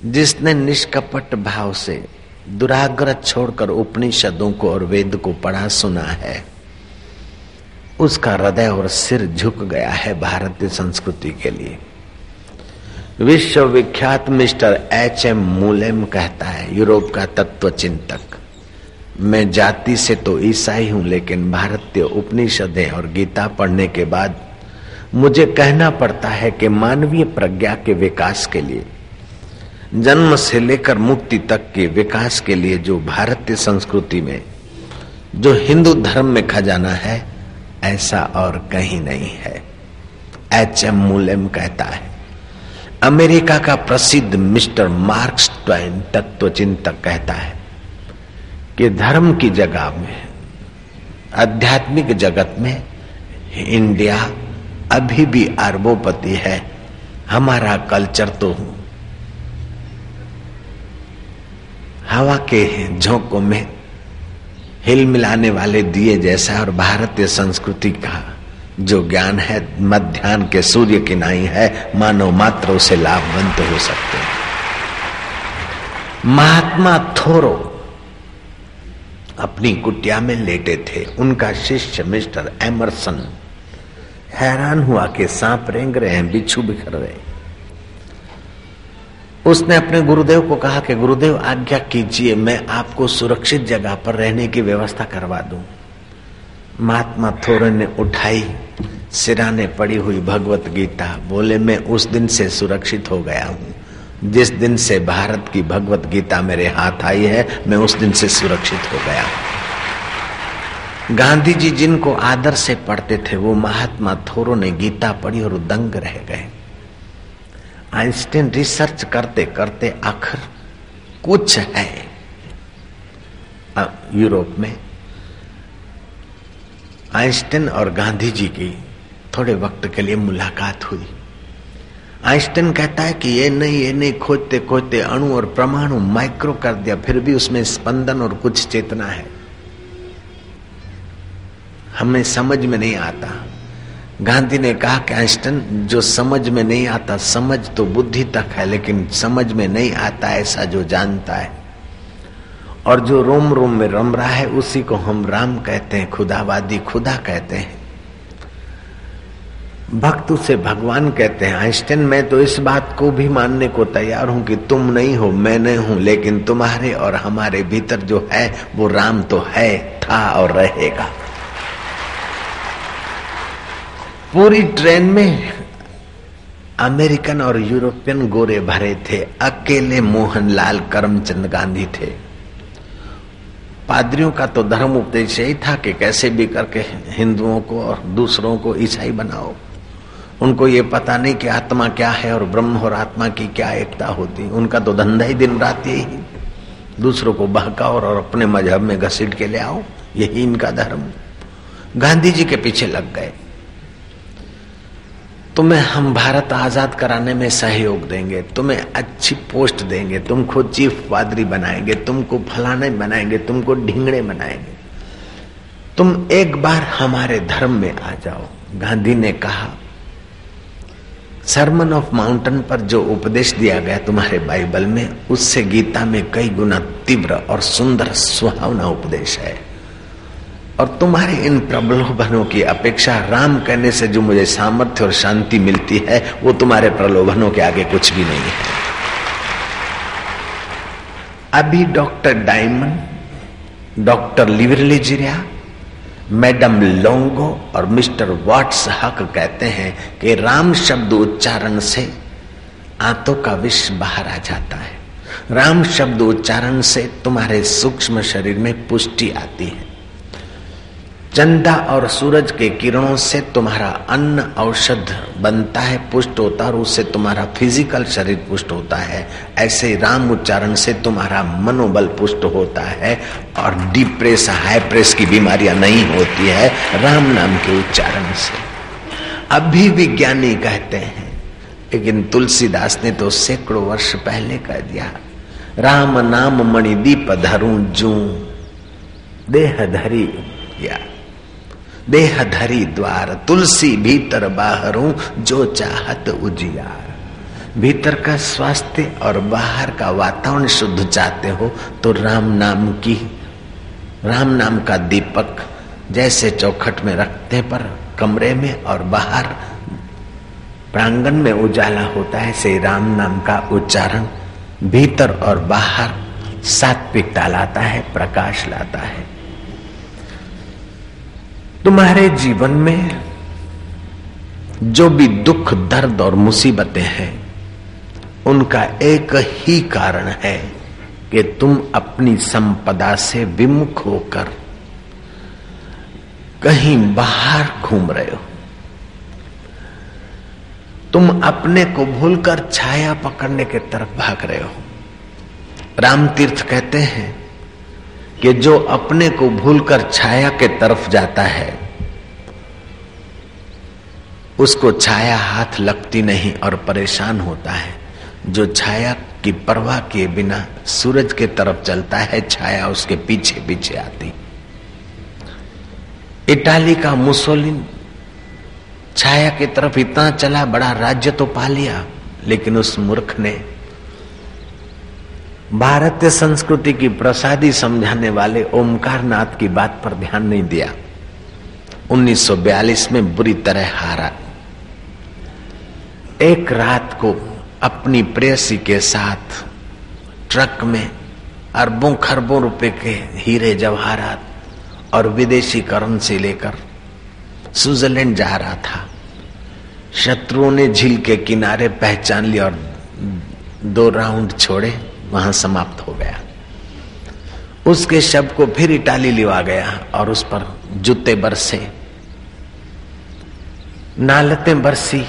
जिसने निष्कपट भाव से दुराग्रह छोड़कर उपनिषदों को और वेद को पढ़ा सुना है, उसका हृदय और सिर झुक गया है भारतीय संस्कृति के लिए। विश्व विख्यात मिस्टर एच एम मूलेम कहता है, यूरोप का तत्व चिंतक। मैं जाति से तो ईसाई हूँ, लेकिन भारतीय उपनिषदें और गीता पढ़ने के बाद मुझे कहना पड़ता है कि मानवीय प्रज्ञा के विकास के लिए जन्म से लेकर मुक्ति तक के विकास के लिए जो भारतीय संस्कृति में, जो हिंदू धर्म में खजाना है, ऐसा और कहीं नहीं है। एच एम मूलेम कहता है, अमेरिका का प्रसिद्ध मिस्टर मार्क्स ट्वेन तत्व चिंतक कहता है कि धर्म की जगह में, आध्यात्मिक जगत में, इंडिया अभी भी अरबोपति है, हमारा कल्चर तो हवा के झोंकों में हिल मिलाने वाले दिए जैसा और भारतीय संस्कृति का जो ज्ञान है, मध्यान्ह के सूर्य की नाई है मानव मात्र उसे लाभवंत हो सकते हैं। महात्मा थोरो अपनी कुटिया में लेटे थे। उनका शिष्य मिस्टर एमरसन हैरान हुआ कि सांप रेंग रहे हैं, बिच्छू बिखर रहे उसने अपने गुरुदेव को कहा कि गुरुदेव आज्ञा कीजिए, मैं आपको सुरक्षित जगह पर रहने की व्यवस्था करवा दूँ। महात्मा थोरन ने उठाई, सिराने पड़ी हुई भगवत गीता। बोले, मैं उस दिन से सुरक्षित हो गया हूँ। जिस दिन से भारत की भगवत गीता मेरे हाथ आई है, मैं उस दिन से सुरक्षित हो गया गांधी जी जिनको आदर से पढ़ते थे, वो महात्मा थोरो ने गीता पढ़ी और दंग रह गए। आइंस्टीन रिसर्च करते करते आखिर कुछ है यूरोप में। आइंस्टीन और गांधी जी की थोड़े वक्त के लिए मुलाकात हुई। आइंस्टाइन कहता है कि ये नहीं ये नहीं, खोजते खोजते अणु और परमाणु माइक्रो कर दिया, फिर भी उसमें स्पंदन और कुछ चेतना है। हमें समझ में नहीं आता। गांधी ने कहा कि आइंस्टन जो समझ में नहीं आता, समझ तो बुद्धि तक है, लेकिन समझ में नहीं आता ऐसा जो जानता है। और जो रोम रोम में रम रहा है, उसी को हम राम कहते हैं, खुदावादी खुदा कहते हैं। भक्त उसे भगवान कहते हैं। आइंस्टन मैं तो इस बात को भी मानने को तैयार हूँ कि तुम नहीं हो, मैं नहीं हूँ, लेकिन तुम्हारे और हमारे भीतर जो है, वो राम तो है, था और रहेगा। पूरी ट्रेन में अमेरिकन और यूरोपियन गोरे भरे थे, अकेले मोहनलाल करमचंद गांधी थे। पादरियों का तो धर्म उपदेश यही था कि कैसे भी करके हिंदुओं को और दूसरों को ईसाई बनाओ। उनको ये पता नहीं कि आत्मा क्या है और ब्रह्म और आत्मा की क्या एकता होती। उनका तो धंधा ही दिन रात यही। दूसरों को बहकाओ और अपने मज़हब में घसीट के ले आओ। यही इनका धर्म। गांधी जी के पीछे लग गए। तुम्हें हम भारत आज़ाद कराने में सहयोग देंगे, तुम्हें अच्छी पोस्ट देंगे, तुमको चीफ पादरी बनाएँगे, तुमको फलाने बनाएँगे, तुमको ढींगड़े बनाएँगे। तुम एक बार हमारे धर्म में आ जाओ, गांधी ने कहा सरमन ऑफ़ माउंटेन पर जो उपदेश दिया गया तुम्हारे बाइबल में, उससे गीता में कई गुना तीव्र और सुंदर सुहावना उपदेश है। और तुम्हारे इन प्रलोभनों की अपेक्षा राम कहने से जो मुझे सामर्थ्य और शांति मिलती है, वो तुम्हारे प्रलोभनों के आगे कुछ भी नहीं है। अभी डॉक्टर डायमंड, डॉक्टर लिवरलीजिरिया मैडम लोंगो और मिस्टर वाट्स हक कहते हैं कि राम शब्द उच्चारण से आंतों का विष बाहर आ जाता है। राम शब्द उच्चारण से तुम्हारे सूक्ष्म शरीर में पुष्टि आती है। चंदा और सूरज के किरणों से तुम्हारा अन्न औषध बनता है, पुष्ट होता है और उससे तुम्हारा फ़िज़िकल शरीर पुष्ट होता है। ऐसे राम उच्चारण से तुम्हारा मनोबल पुष्ट होता है और डिप्रेस हाई प्रेस की बीमारियाँ नहीं होती है, राम नाम के उच्चारण से। अभी विज्ञानी कहते हैं, लेकिन तुलसीदास ने तो सैकड़ों वर्ष पहले कह दिया, राम नाम मणिदीप धरू जू, देह धरी या देह धरी द्वार, तुलसी भीतर बाहरों, जो चाहत उजियार। भीतर का स्वास्थ्य और बाहर का वातावरण शुद्ध चाहते हो तो राम नाम की, राम नाम का दीपक जैसे चौखट में रखते पर कमरे में और बाहर प्रांगण में उजाला होता है से राम नाम का उच्चारण भीतर और बाहर सात्विकता लाता है, प्रकाश लाता है। तुम्हारे जीवन में जो भी दुख, दर्द और मुसीबतें हैं, उनका एक ही कारण है कि तुम अपनी संपदा से विमुख होकर कहीं बाहर घूम रहे हो। तुम अपने को भूलकर छाया पकड़ने के तरफ़ भाग रहे हो। राम तीर्थ कहते हैं कि जो अपने को भूलकर छाया के तरफ़ जाता है, उसको छाया हाथ लगती नहीं और परेशान होता है। जो छाया की परवाह किए बिना सूरज के तरफ़ चलता है, छाया उसके पीछे पीछे आती। इटाली का मुसोलिन छाया की तरफ़ इतना चला, बड़ा राज्य तो पा लिया, लेकिन उस मूर्ख ने भारतीय संस्कृति की प्रसादी समझाने वाले ओमकार नाथ की बात पर ध्यान नहीं दिया। 1942 में बुरी तरह हारा। एक रात को अपनी प्रेसी के साथ ट्रक में अरबों खरबों रुपए के हीरे जवाहरात और विदेशी करेंसी लेकर स्विट्जरलैंड जा रहा था। शत्रुओं ने झील के किनारे पहचान लिया और दो राउंड छोड़े। वहाँ समाप्त हो गया। उसके शव को फिर इटाली लिवा गया और उस पर जूते बरसे। नालतें बरसी।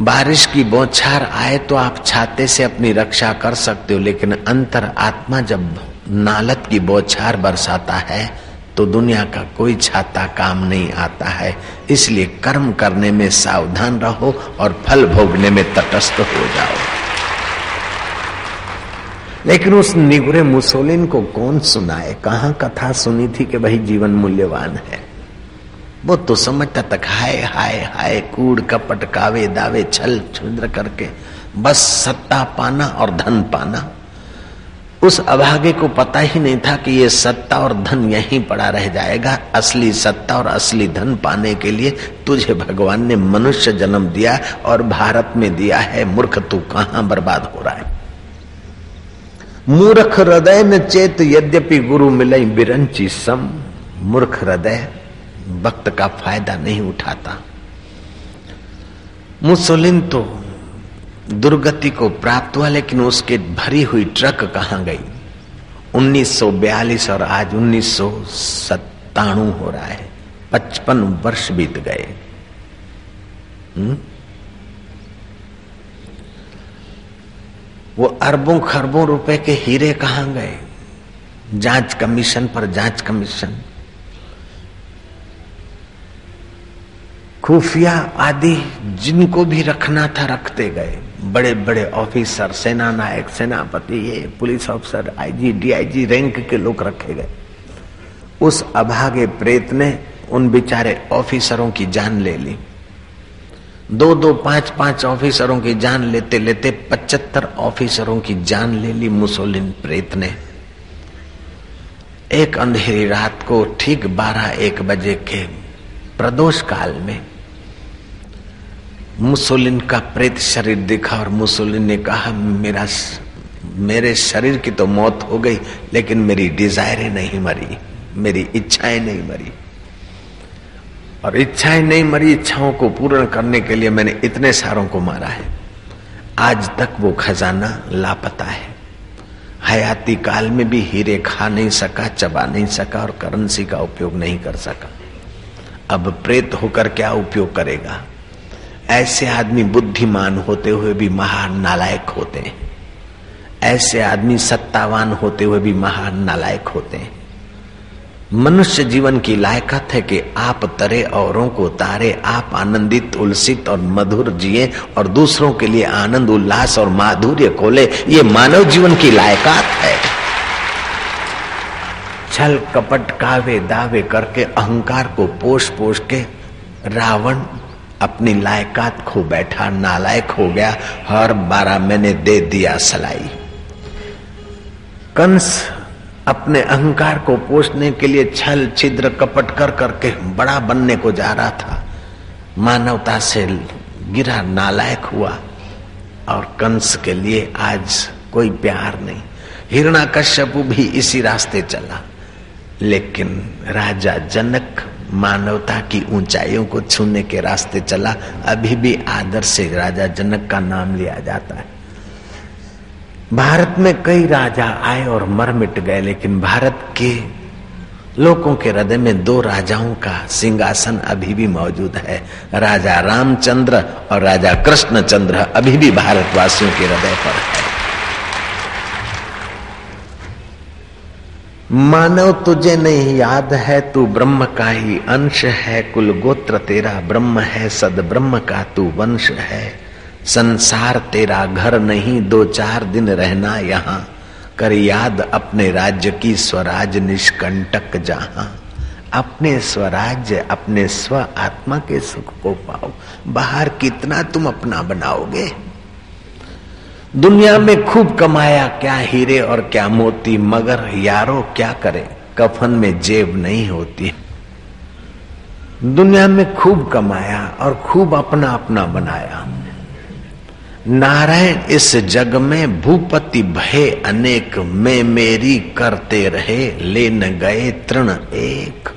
बारिश की बौछार आए तो आप छाते से अपनी रक्षा कर सकते हो, लेकिन अंतर आत्मा जब नालत की बौछार बरसाता है तो दुनिया का कोई छाता काम नहीं आता है। इसलिए कर्म करने में सावधान रहो और फल भोगने में तटस्थ हो जाओ। लेकिन उस निगुरे मुसोलिन को कौन सुनाए? कहा कथा सुनी थी कि भाई जीवन मूल्यवान है? वो तो समझता तक हाय हाय हाय, कूड़, कपट, कावे, दावे, छल, छुद्र करके बस सत्ता पाना और धन पाना। उस अभागे को पता ही नहीं था कि ये सत्ता और धन यहीं पड़ा रह जाएगा। असली सत्ता और असली धन पाने के लिए तुझे भगवान ने मनुष्य जन्म दिया और भारत में दिया है। मूर्ख, तू कहाँ बर्बाद हो रहा है? मूर्ख हृदय न चेत यद्यपि गुरु मिलई बिरंची सम। मूर्ख हृदय वक्त का फ़ायदा नहीं उठाता। मुसोलिन तो दुर्गति को प्राप्त हुआ, लेकिन उसके भरी हुई ट्रक कहाँ गई? 1942 और आज उन्नीस हो रहा है। पचपन वर्ष बीत गए। हुँ? वो अरबों खरबों रुपए के हीरे कहाँ गए? जाँच कमीशन पर जाँच कमीशन। खुफिया आदि जिनको भी रखना था रखते गए। बड़े बड़े ऑफिसर सेना नायक सेनापति, ये police officer, IG, DIG, rank के लोग रखे गए। उस अभागे प्रेत ने उन बिचारे ऑफिसरों की जान ले ली। दो दो पाँच पाँच ऑफिसरों की जान लेते लेते पचहत्तर ऑफिसरों की जान ले ली मुसोलिन प्रेत ने। एक अंधेरी रात को ठीक बारह एक बजे के प्रदोष काल में मुसोलिन का प्रेत शरीर दिखा और मुसोलिन ने कहा, मेरा मेरे शरीर की तो मौत हो गई, लेकिन मेरी डिजायरें नहीं मरी, मेरी इच्छाएँ नहीं मरी। और इच्छाएँ नहीं, मरी इच्छाओं को पूर्ण करने के लिए मैंने इतने सारों को मारा है। आज तक वो खजाना लापता है। हयाती काल में भी हीरे खा नहीं सका, चबा नहीं सका और करेंसी का उपयोग नहीं कर सका। अब प्रेत होकर क्या उपयोग करेगा? ऐसे आदमी बुद्धिमान होते हुए भी महान नालायक होते हैं। ऐसे आदमी सत्तावान होते हुए भी महान नालायक होते हैं। मनुष्य जीवन की लायकत है कि आप तरे औरों को तारे, आप आनंदित, उल्सित और मधुर जिए और दूसरों के लिए आनंद, उल्लास और माधुर्य खोले। ये मानव जीवन की लायकात है। छल कपट कावे दावे करके अहंकार को पोष पोष के रावण अपनी लायकात खो बैठा, नालायक हो गया। हर बारह मैंने दे दिया सलाई। कंस अपने अहंकार को पोषने के लिए छल, छिद्र, कपट कर करके बड़ा बनने को जा रहा था। मानवता से गिरा नालायक हुआ और कंस के लिए आज कोई प्यार नहीं। हिरणा कश्यपु भी इसी रास्ते चला। लेकिन राजा जनक मानवता की ऊंचाइयों को छूने के रास्ते चला। अभी भी आदर से राजा जनक का नाम लिया जाता है। भारत में कई राजा आए और मर मिट गए, लेकिन भारत के लोगों के हृदय में दो राजाओं का सिंहासन अभी भी मौजूद है। राजा रामचंद्र और राजा कृष्णचंद्र अभी भी भारतवासियों के हृदय पर है। मानव तुझे नहीं याद है, तू ब्रह्म का ही अंश है, कुल गोत्र तेरा ब्रह्म है सद ब्रह्म का तू वंश है। संसार तेरा घर नहीं, दो चार दिन रहना यहाँ। कर याद अपने राज्य की स्वराज निष्कंटक जहाँ। अपने स्वराज्य, अपने स्व आत्मा के सुख को पाओ। बाहर कितना तुम अपना बनाओगे? दुनिया में खूब कमाया क्या हीरे और क्या मोती, मगर यारो क्या करे? कफन में जेब नहीं होती। दुनिया में खूब कमाया और खूब अपना अपना बनाया। नारायण, इस जग में भूपति भय अनेक में मेरी करते रहे ले न गए तृण एक।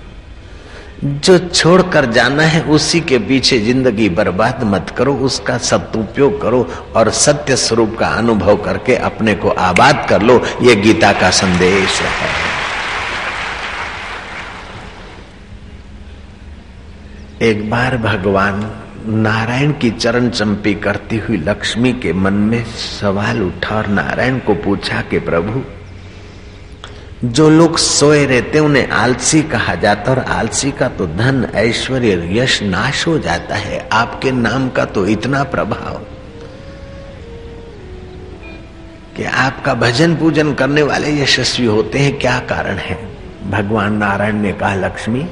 जो छोड़कर जाना है, उसी के पीछे ज़िंदगी बर्बाद मत करो, उसका सदुपयोग करो और सत्य स्वरूप का अनुभव करके अपने को आबाद कर लो, ये गीता का संदेश है। एक बार भगवान नारायण की चरण चंपी करती हुई लक्ष्मी के मन में सवाल उठा और नारायण को पूछा कि प्रभु, जो लोग सोए रहते उन्हें आलसी कहा जाता और आलसी का तो धन, ऐश्वर्य, यश नाश हो जाता है। आपके नाम का तो इतना प्रभाव कि आपका भजन पूजन करने वाले यशस्वी होते हैं, क्या कारण है? भगवान नारायण ने कहा, लक्ष्मी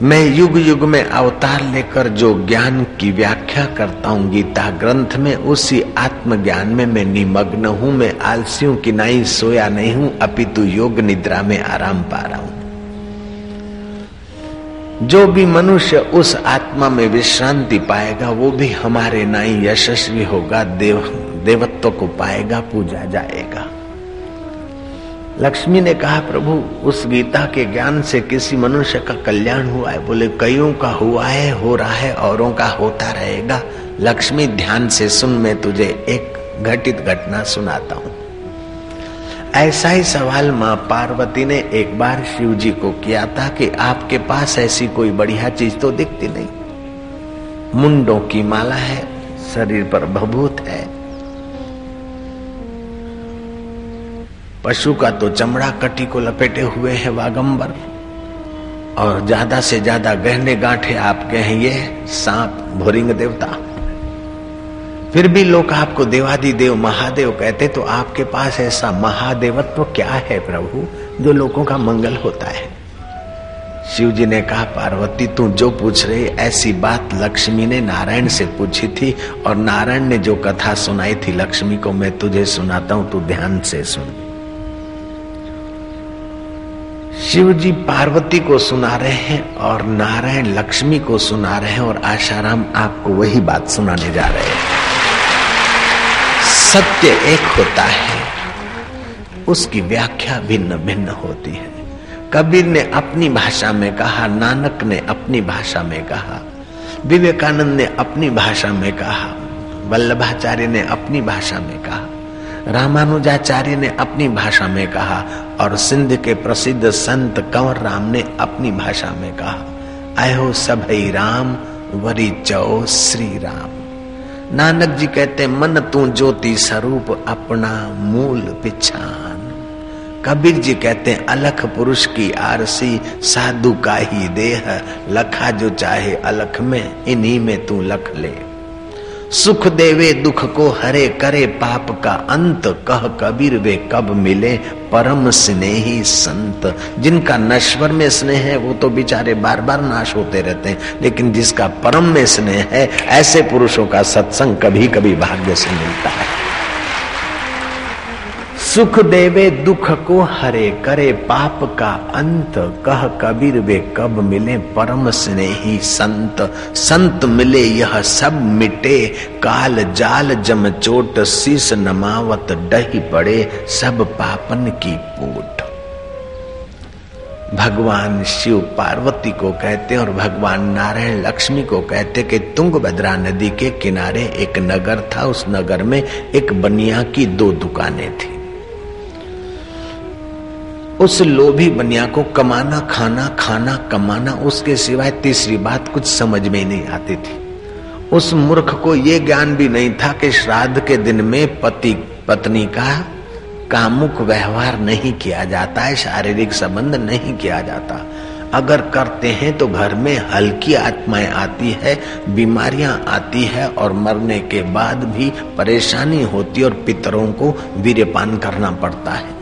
मैं युग युग में अवतार लेकर जो ज्ञान की व्याख्या करता हूँ, गीता ग्रंथ में, उसी आत्मज्ञान में मैं निमग्न हूँ। मैं आलसियों की नाई सोया नहीं हूँ, अपितु योग निद्रा में आराम पा रहा हूँ। जो भी मनुष्य उस आत्मा में विश्रांति पाएगा, वो भी हमारे नाई यशस्वी होगा, देव, देवत्व को पाएगा, पूजा जाएगा। लक्ष्मी ने कहा, प्रभु, उस गीता के ज्ञान से किसी मनुष्य का कल्याण हुआ है। बोले, कईयों का हुआ है, हो रहा है, औरों का होता रहेगा। लक्ष्मी, ध्यान से सुन, मैं तुझे एक घटित घटना सुनाता हूँ। ऐसा ही सवाल माँ पार्वती ने एक बार शिव जी को किया था कि आपके पास ऐसी कोई बढ़िया चीज़ तो दिखती नहीं। मुंडों की माला है, शरीर पर भभूत है। पशु का तो चमड़ा कटी को लपेटे हुए है वागंबर। और ज़्यादा से ज़्यादा गहने गांठे आपके हैं ये सांप भोरिंग देवता। फिर भी लोग आपको देवादि देव, महादेव कहते तो आपके पास ऐसा महादेवत्व क्या है प्रभु, जो लोगों का मंगल होता है? शिव जी ने कहा, पार्वती, तू जो पूछ रही, ऐसी बात लक्ष्मी ने नारायण से पूछी थी, और नारायण ने जो कथा सुनाई थी लक्ष्मी को मैं तुझे सुनाता हूँ, तू ध्यान से सुन। शिव जी पार्वती को सुना रहे हैं और नारायण लक्ष्मी को सुना रहे हैं और आशाराम आपको वही बात सुनाने जा रहे हैं। सत्य एक होता है, उसकी व्याख्या भिन्न भिन्न होती है। कबीर ने अपनी भाषा में कहा, नानक ने अपनी भाषा में कहा, विवेकानंद ने अपनी भाषा में कहा, वल्लभाचार्य ने अपनी भाषा में कहा। रामानुजाचार्य ने अपनी भाषा में कहा और सिंध के प्रसिद्ध संत कंवर राम ने अपनी भाषा में कहा, आयो सभई राम, वरी चौ श्री राम नानक जी कहते, मन तू ज्योति स्वरूप, अपना मूल पिछान। कबीर जी कहते, अलख पुरुष की आरसी, साधु का ही देह। लखा जो चाहे अलख में, इन्हीं में तू लख ले। सुख देवे, दुख को हरे करे, पाप का अंत कह कबीर वे कब मिले? परम स्नेही संत। जिनका नश्वर में स्नेह है, वो तो बेचारे बार बार नाश होते रहते हैं। लेकिन जिसका परम में स्नेह है, ऐसे पुरुषों का सत्संग कभी कभी भाग्य से मिलता है। सुख देवे, दुख को हरे करे, पाप का अंत कह कबीर वे कब मिले, परम स्नेही संत। संत मिले यह सब मिटे, काल जाल जम चोट, शीस नमावत डही पड़े, सब पापन की पोट। भगवान शिव पार्वती को कहते और भगवान नारायण लक्ष्मी को कहते कि तुंगभद्रा नदी के किनारे एक नगर था, उस नगर में एक बनिया की दो दुकानें थी। उस लोभी बनिया को कमाना, खाना खाना, कमाना, उसके सिवाय तीसरी बात कुछ समझ में नहीं आती थी। उस मूर्ख को यह ज्ञान भी नहीं था कि श्राद्ध के दिन में पति, पत्नी का कामुक व्यवहार नहीं किया जाता है, शारीरिक संबंध नहीं किया जाता। अगर करते हैं तो घर में हल्की आत्माएँ आती है, बीमारियाँ आती है और मरने के बाद भी परेशानी होती और पितरों को वीरपान करना पड़ता है।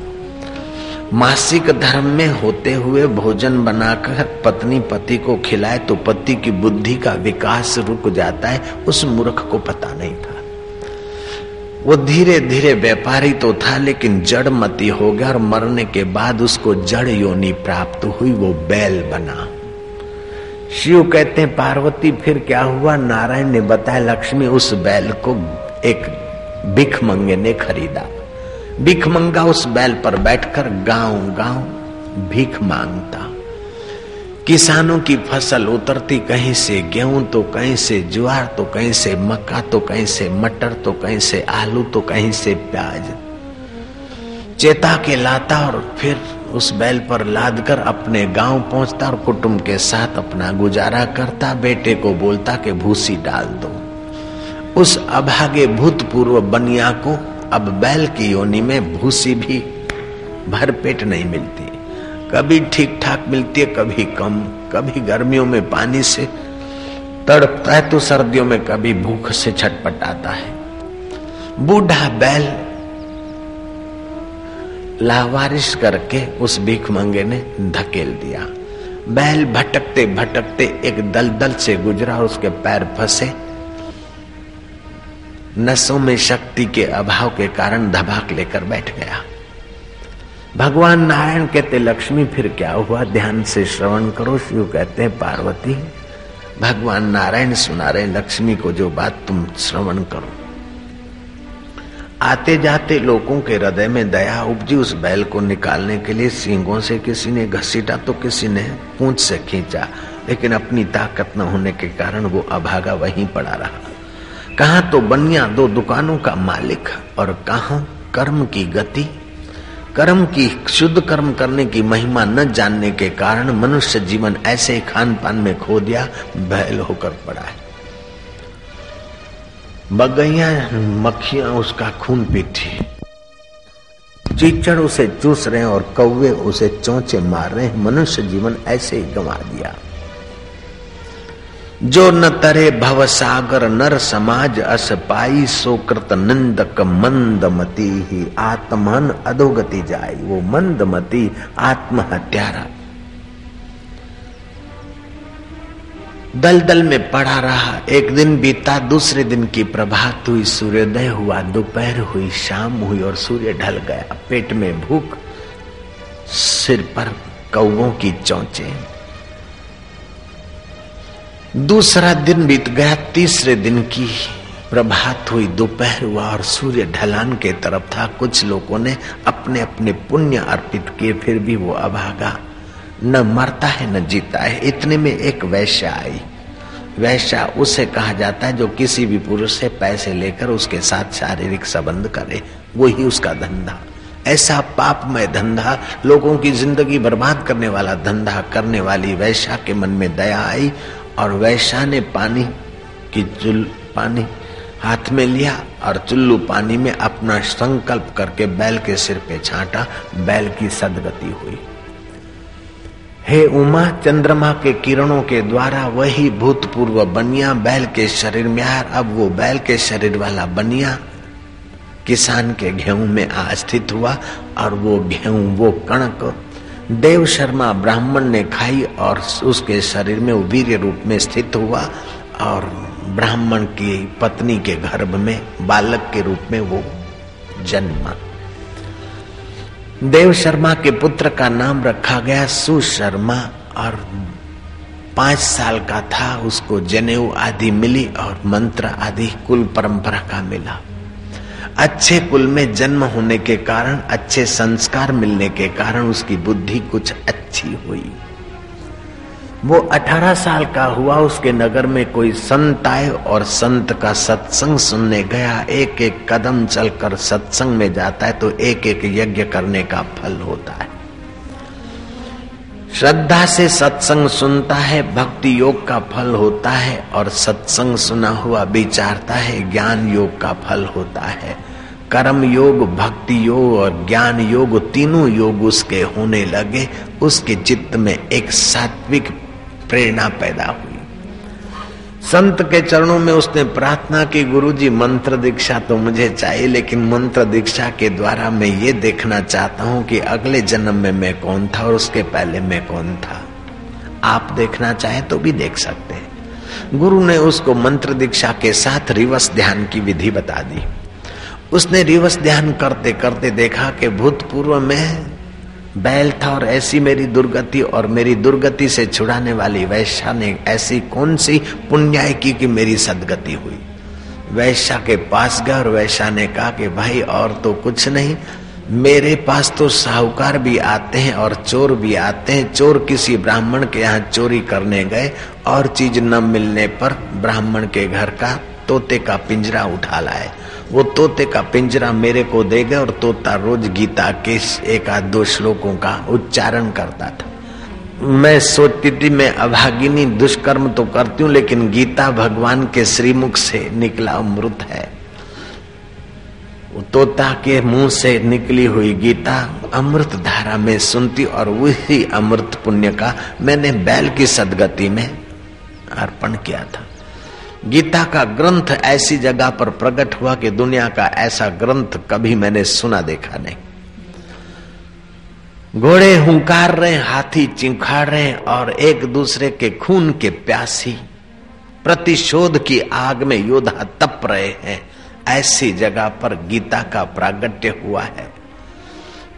मासिक धर्म में होते हुए भोजन बनाकर पत्नी पति को खिलाए तो पति की बुद्धि का विकास रुक जाता है, उस मूर्ख को पता नहीं था। वो धीरे धीरे व्यापारी तो था, लेकिन जड़ मती हो गया और मरने के बाद उसको जड़ योनि प्राप्त हुई, वो बैल बना। शिव कहते हैं, पार्वती, फिर क्या हुआ? नारायण ने बताया, लक्ष्मी, उस बैल को एक भिख मंगे ने खरीदा। भिखमंगा उस बैल पर बैठकर गाँव गाँव भीख माँगता। किसानों की फ़सल उतरती कहीं से गेहूँ तो कहीं से ज्वार तो कहीं से मक्का तो कहीं से मटर तो कहीं से आलू तो कहीं से प्याज। चेता के लाता और फिर उस बैल पर लाद कर अपने गाँव पहुँचता और कुटुंब के साथ अपना गुजारा करता। बेटे को बोलता कि भूसी डाल दो। उस अभागे भूतपूर्व बनिया को अब बैल की योनि में भूसी भी भर पेट नहीं मिलती। कभी ठीक ठाक मिलती है, कभी कम, कभी गर्मियों में पानी से तड़पता है तो सर्दियों में कभी भूख से छटपटाता है। बूढ़ा बैल लावारिश करके उस भीख मंगे ने धकेल दिया। बैल भटकते भटकते एक दलदल से गुजरा और उसके पैर फंसे। नसों में शक्ति के अभाव के कारण धबाक लेकर बैठ गया। भगवान नारायण कहते, लक्ष्मी, फिर क्या हुआ? ध्यान से श्रवण करो, शिव कहते हैं, पार्वती, भगवान नारायण सुना रहे लक्ष्मी को जो बात तुम श्रवण करो। आते जाते लोगों के हृदय में दया उपजी उस बैल को निकालने के लिए, सींगों से किसी ने घसीटा तो किसी ने पूंछ से खींचा, लेकिन अपनी ताकत न होने के कारण वो अभागा वहीं पड़ा रहा। कहा तो बनिया दो दुकानों का मालिक और कहा कर्म की गति। कर्म की शुद्ध कर्म करने की महिमा न जानने के कारण मनुष्य जीवन ऐसे खान पान में खो दिया बैल होकर पड़ा है। बगैया मक्खियाँ उसका खून पीती चीचड़ उसे चूस रहे और कौवे उसे चौचे मार रहे मनुष्य जीवन ऐसे ही गंवा दिया। जो न तरे भव सागर, नर समाज अस पाई सोकृत निंदक मंदमती ही। आत्मन अधोगति जाई, वो मंदमती आत्म हत्यारा दल दल में पड़ा रहा, एक दिन बीता, दूसरे दिन की प्रभात हुई, सूर्योदय हुआ, दोपहर हुई, शाम हुई, और सूर्य ढल गया। पेट में भूख, सिर पर कौवों की चौचे। दूसरा दिन बीत गया, तीसरे दिन की प्रभात हुई। दोपहर हुआ और सूर्य ढलान के तरफ़ था। कुछ लोगों ने अपने अपने पुण्य अर्पित किए, फिर भी वो अभागा न मरता है, न जीता है। इतने में एक वैश्या आई। वैश्या उसे कहा जाता है जो किसी भी पुरुष से पैसे लेकर उसके साथ शारीरिक संबंध करे। वो ही उसका धंधा। ऐसा पापमय धंधा, लोगों की ज़िंदगी बर्बाद करने वाला धंधा करने वाली वैश्या के मन में दया आई और वैशा ने पानी की चुल पानी हाथ में लिया और चुल्लू पानी में अपना संकल्प करके बैल के सिर पे छाटा, बैल की सदगति हुई। हे उमा, चंद्रमा के किरणों के द्वारा वही भूतपूर्व बनिया, बैल के शरीर में आया, अब वो बैल के शरीर वाला बनिया किसान के गेहूँ में आस्थित हुआ और वो गेहूँ वो कणक देव शर्मा ब्राह्मण ने खाई और उसके शरीर में वीर रूप में स्थित हुआ और ब्राह्मण की पत्नी के गर्भ में, बालक के रूप में वो जन्मा। देव शर्मा के पुत्र का नाम रखा गया सुशर्मा और पाँच साल का था, उसको जनेऊ आदि मिली और मंत्र आदि कुल परंपरा का मिला। अच्छे कुल में जन्म होने के कारण, अच्छे संस्कार मिलने के कारण उसकी बुद्धि कुछ अच्छी हुई। वो अठारह साल का हुआ, उसके नगर में कोई संत आए और संत का सत्संग सुनने गया। एक एक कदम चलकर सत्संग में जाता है तो एक एक यज्ञ करने का फल होता है। श्रद्धा से सत्संग सुनता है, भक्ति योग का फल होता है और सत्संग सुना हुआ, विचारता है, ज्ञान योग का फल होता है। कर्म योग, भक्ति योग और ज्ञान योग तीनों योग उसके होने लगे, उसके चित्त में एक सात्विक प्रेरणा पैदा हुई। संत के चरणों में उसने प्रार्थना की, गुरुजी, मंत्र दीक्षा तो मुझे चाहिए, लेकिन मंत्र दीक्षा के द्वारा मैं ये देखना चाहता हूँ कि अगले जन्म में मैं कौन था और उसके पहले मैं कौन था। आप देखना चाहे तो भी देख सकते हैं। गुरु ने उसको मंत्र दीक्षा के साथ रिवस ध्यान की विधि बता दी। उसने रिवस ध्यान करते करते देखा कि भूतपूर्व में बैल था और ऐसी मेरी दुर्गति और मेरी दुर्गति से छुड़ाने वाली वैश्या ने ऐसी कौन सी पुण्याय की कि मेरी सदगति हुई। वैश्या के पास गया और वैश्या ने कहा कि भाई और तो कुछ नहीं, मेरे पास तो साहूकार भी आते हैं और चोर भी आते हैं। चोर किसी ब्राह्मण के यहाँ चोरी करने गए और चीज़ न मिलने पर ब्राह्मण के घर का तोते का पिंजरा उठा लाए। वो तोते का पिंजरा मेरे को दे गए और तोता रोज गीता के एक आध दो श्लोकों का उच्चारण करता था। मैं सोचती थी, मैं अभागिनी, दुष्कर्म तो करती हूँ, लेकिन गीता भगवान के श्रीमुख से निकला अमृत है। तोता के मुँह से निकली हुई गीता अमृत धारा में सुनती और वही अमृत पुण्य का मैंने बैल की सदगति में अर्पण किया था। गीता का ग्रंथ ऐसी जगह पर प्रकट हुआ कि दुनिया का ऐसा ग्रंथ कभी मैंने सुना देखा नहीं। घोड़े हुंकार रहे, हाथी चिंखाड़ रहे और एक दूसरे के खून के प्यासी, प्रतिशोध की आग में योद्धा तप रहे हैं। ऐसी जगह पर गीता का प्रागट्य हुआ है।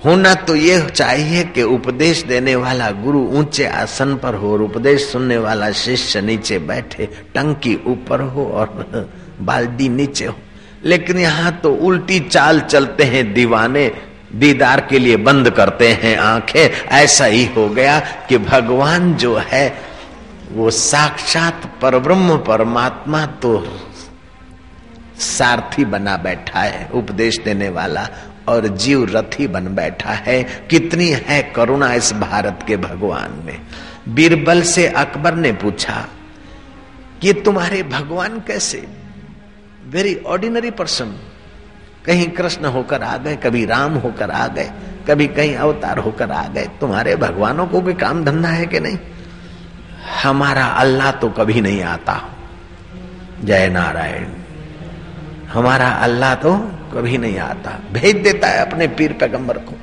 होना तो ये चाहिए कि उपदेश देने वाला गुरु ऊँचे आसन पर हो और उपदेश सुनने वाला शिष्य नीचे बैठे, टंकी ऊपर हो और बाल्टी नीचे हो। लेकिन यहाँ तो उल्टी चाल चलते हैं, दीवाने दीदार के लिए बंद करते हैं आँखें। ऐसा ही हो गया कि भगवान जो है, वो साक्षात परब्रह्म परमात्मा तो सारथी बना बैठा है, उपदेश देने वाला। और जीव रथी बन बैठा है। कितनी है करुणा इस भारत के भगवान में। बीरबल से अकबर ने पूछा कि तुम्हारे भगवान कैसे? वेरी ऑर्डिनरी पर्सन कहीं कृष्ण होकर आ गए, कभी राम होकर आ गए, कभी कहीं अवतार होकर आ गए। तुम्हारे भगवानों को कोई काम धंधा है कि नहीं? हमारा अल्लाह तो कभी नहीं आता। जय नारायण, हमारा अल्लाह तो कभी नहीं आता। भेज देता है अपने पीर पैगंबर को।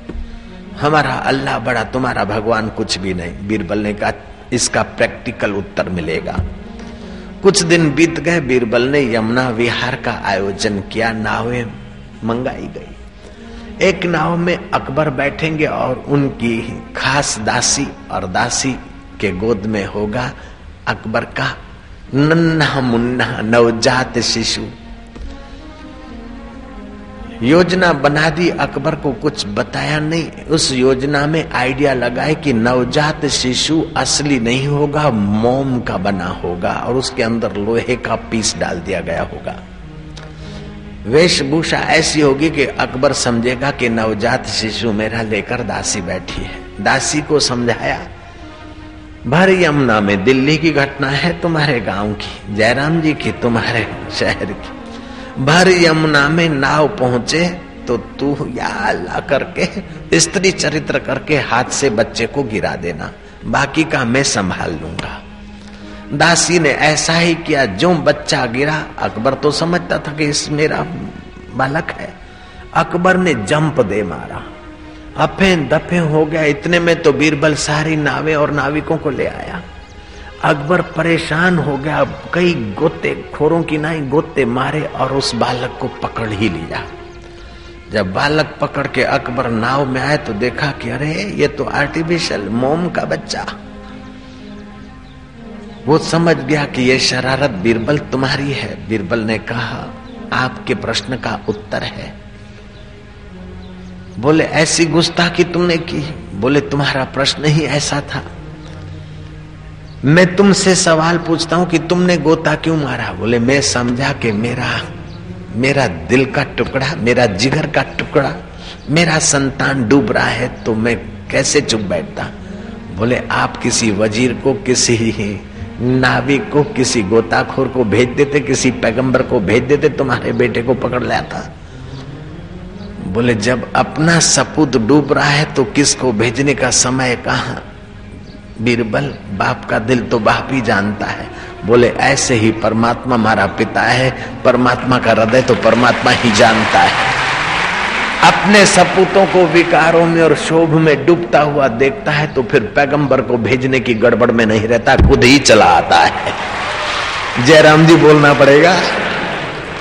हमारा अल्लाह बड़ा, तुम्हारा भगवान कुछ भी नहीं। बीरबल ने कहा इसका प्रैक्टिकल उत्तर मिलेगा। कुछ दिन बीत गए बीरबल ने यमुना विहार का आयोजन किया। नावें मंगाई गई। एक नाव में अकबर बैठेंगे और उनकी खास दासी और दासी के गोद में होगा अकबर का नन्हा मुन्ना नवजात शिशु। योजना बना दी। अकबर को कुछ बताया नहीं। उस योजना में आइडिया लगाए कि नवजात शिशु असली नहीं होगा, मोम का बना होगा और उसके अंदर लोहे का पीस डाल दिया गया होगा। वेशभूषा ऐसी होगी कि अकबर समझेगा कि नवजात शिशु मेरा लेकर दासी बैठी है। दासी को समझाया, भर यमुना में दिल्ली की घटना है तुम्हारे गाँव की, जयराम जी की, तुम्हारे शहर की। भर यमुना में नाव पहुँचे तो तू या ला करके, स्त्री चरित्र करके हाथ से बच्चे को गिरा देना। बाकी का मैं संभाल लूँगा। दासी ने ऐसा ही किया, जो बच्चा गिरा, अकबर तो समझता था कि इस मेरा बालक है। अकबर ने जंप दे मारा। अफे दफे हो गया, इतने में तो बीरबल सारी नावे और नाविकों को ले आया। अकबर परेशान हो गया। कई गोते खोरों की नाई गोते मारे और उस बालक को पकड़ ही लिया। जब बालक पकड़ के अकबर नाव में आए तो देखा कि अरे, ये तो आर्टिफिशियल मोम का बच्चा। वो समझ गया कि ये शरारत बीरबल तुम्हारी है। बीरबल ने कहा, आपके प्रश्न का उत्तर है। बोले, ऐसी गुस्ताखी तुमने की? बोले, तुम्हारा प्रश्न ही ऐसा था। मैं तुमसे सवाल पूछता हूँ कि तुमने गोता क्यों मारा? बोले, मैं समझा कि मेरा मेरा दिल का टुकड़ा, मेरा जिगर का टुकड़ा, मेरा संतान डूब रहा है तो मैं कैसे चुप बैठता? बोले, आप किसी वज़ीर को, किसी नाविक को, किसी गोताखोर को भेज देते, किसी पैगंबर को भेज देते, तुम्हारे बेटे को पकड़ लिया था? बोले, जब अपना सपूत डूब रहा है तो किसको भेजने का समय कहा? बीरबल, बाप का दिल तो बाप ही जानता है। बोले, ऐसे ही परमात्मा हमारा पिता है। परमात्मा का हृदय तो परमात्मा ही जानता है। अपने सपूतों को विकारों में और शोभ में डूबता हुआ देखता है तो फिर पैगंबर को भेजने की गड़बड़ में नहीं रहता, खुद ही चला आता है। जयराम जी बोलना पड़ेगा।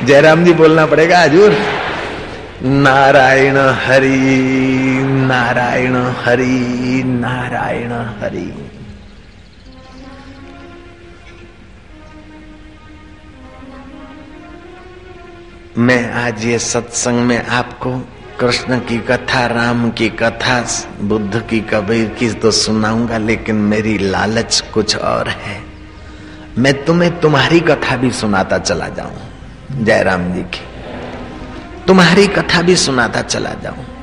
जयराम जी बोलना पड़ेगा, हजूर, नारायण हरि नारायण हरि नारायण हरि। मैं आज ये सत्संग में आपको कृष्ण की कथा, राम की कथा, बुद्ध की कबीर की तो सुनाऊँगा, लेकिन मेरी लालच कुछ और है। मैं तुम्हें तुम्हारी कथा भी सुनाता चला जाऊँ। जयराम जी की। तुम्हारी कथा भी सुनाता चला जाऊँ।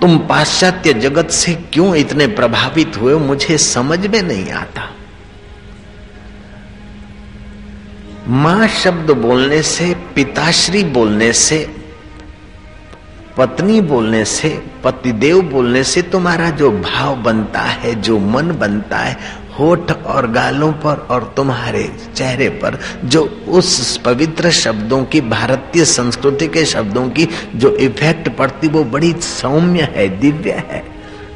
तुम पाश्चात्य जगत से क्यों इतने प्रभावित हुए मुझे समझ में नहीं आता। माँ शब्द बोलने से, पिताश्री बोलने से, पत्नी बोलने से, पतिदेव बोलने से तुम्हारा जो भाव बनता है, जो मन बनता है होठ और गालों पर और तुम्हारे चेहरे पर, जो उस पवित्र शब्दों की, भारतीय संस्कृति के शब्दों की जो इफ़ेक्ट पड़ती, वो बड़ी सौम्य है, दिव्य है।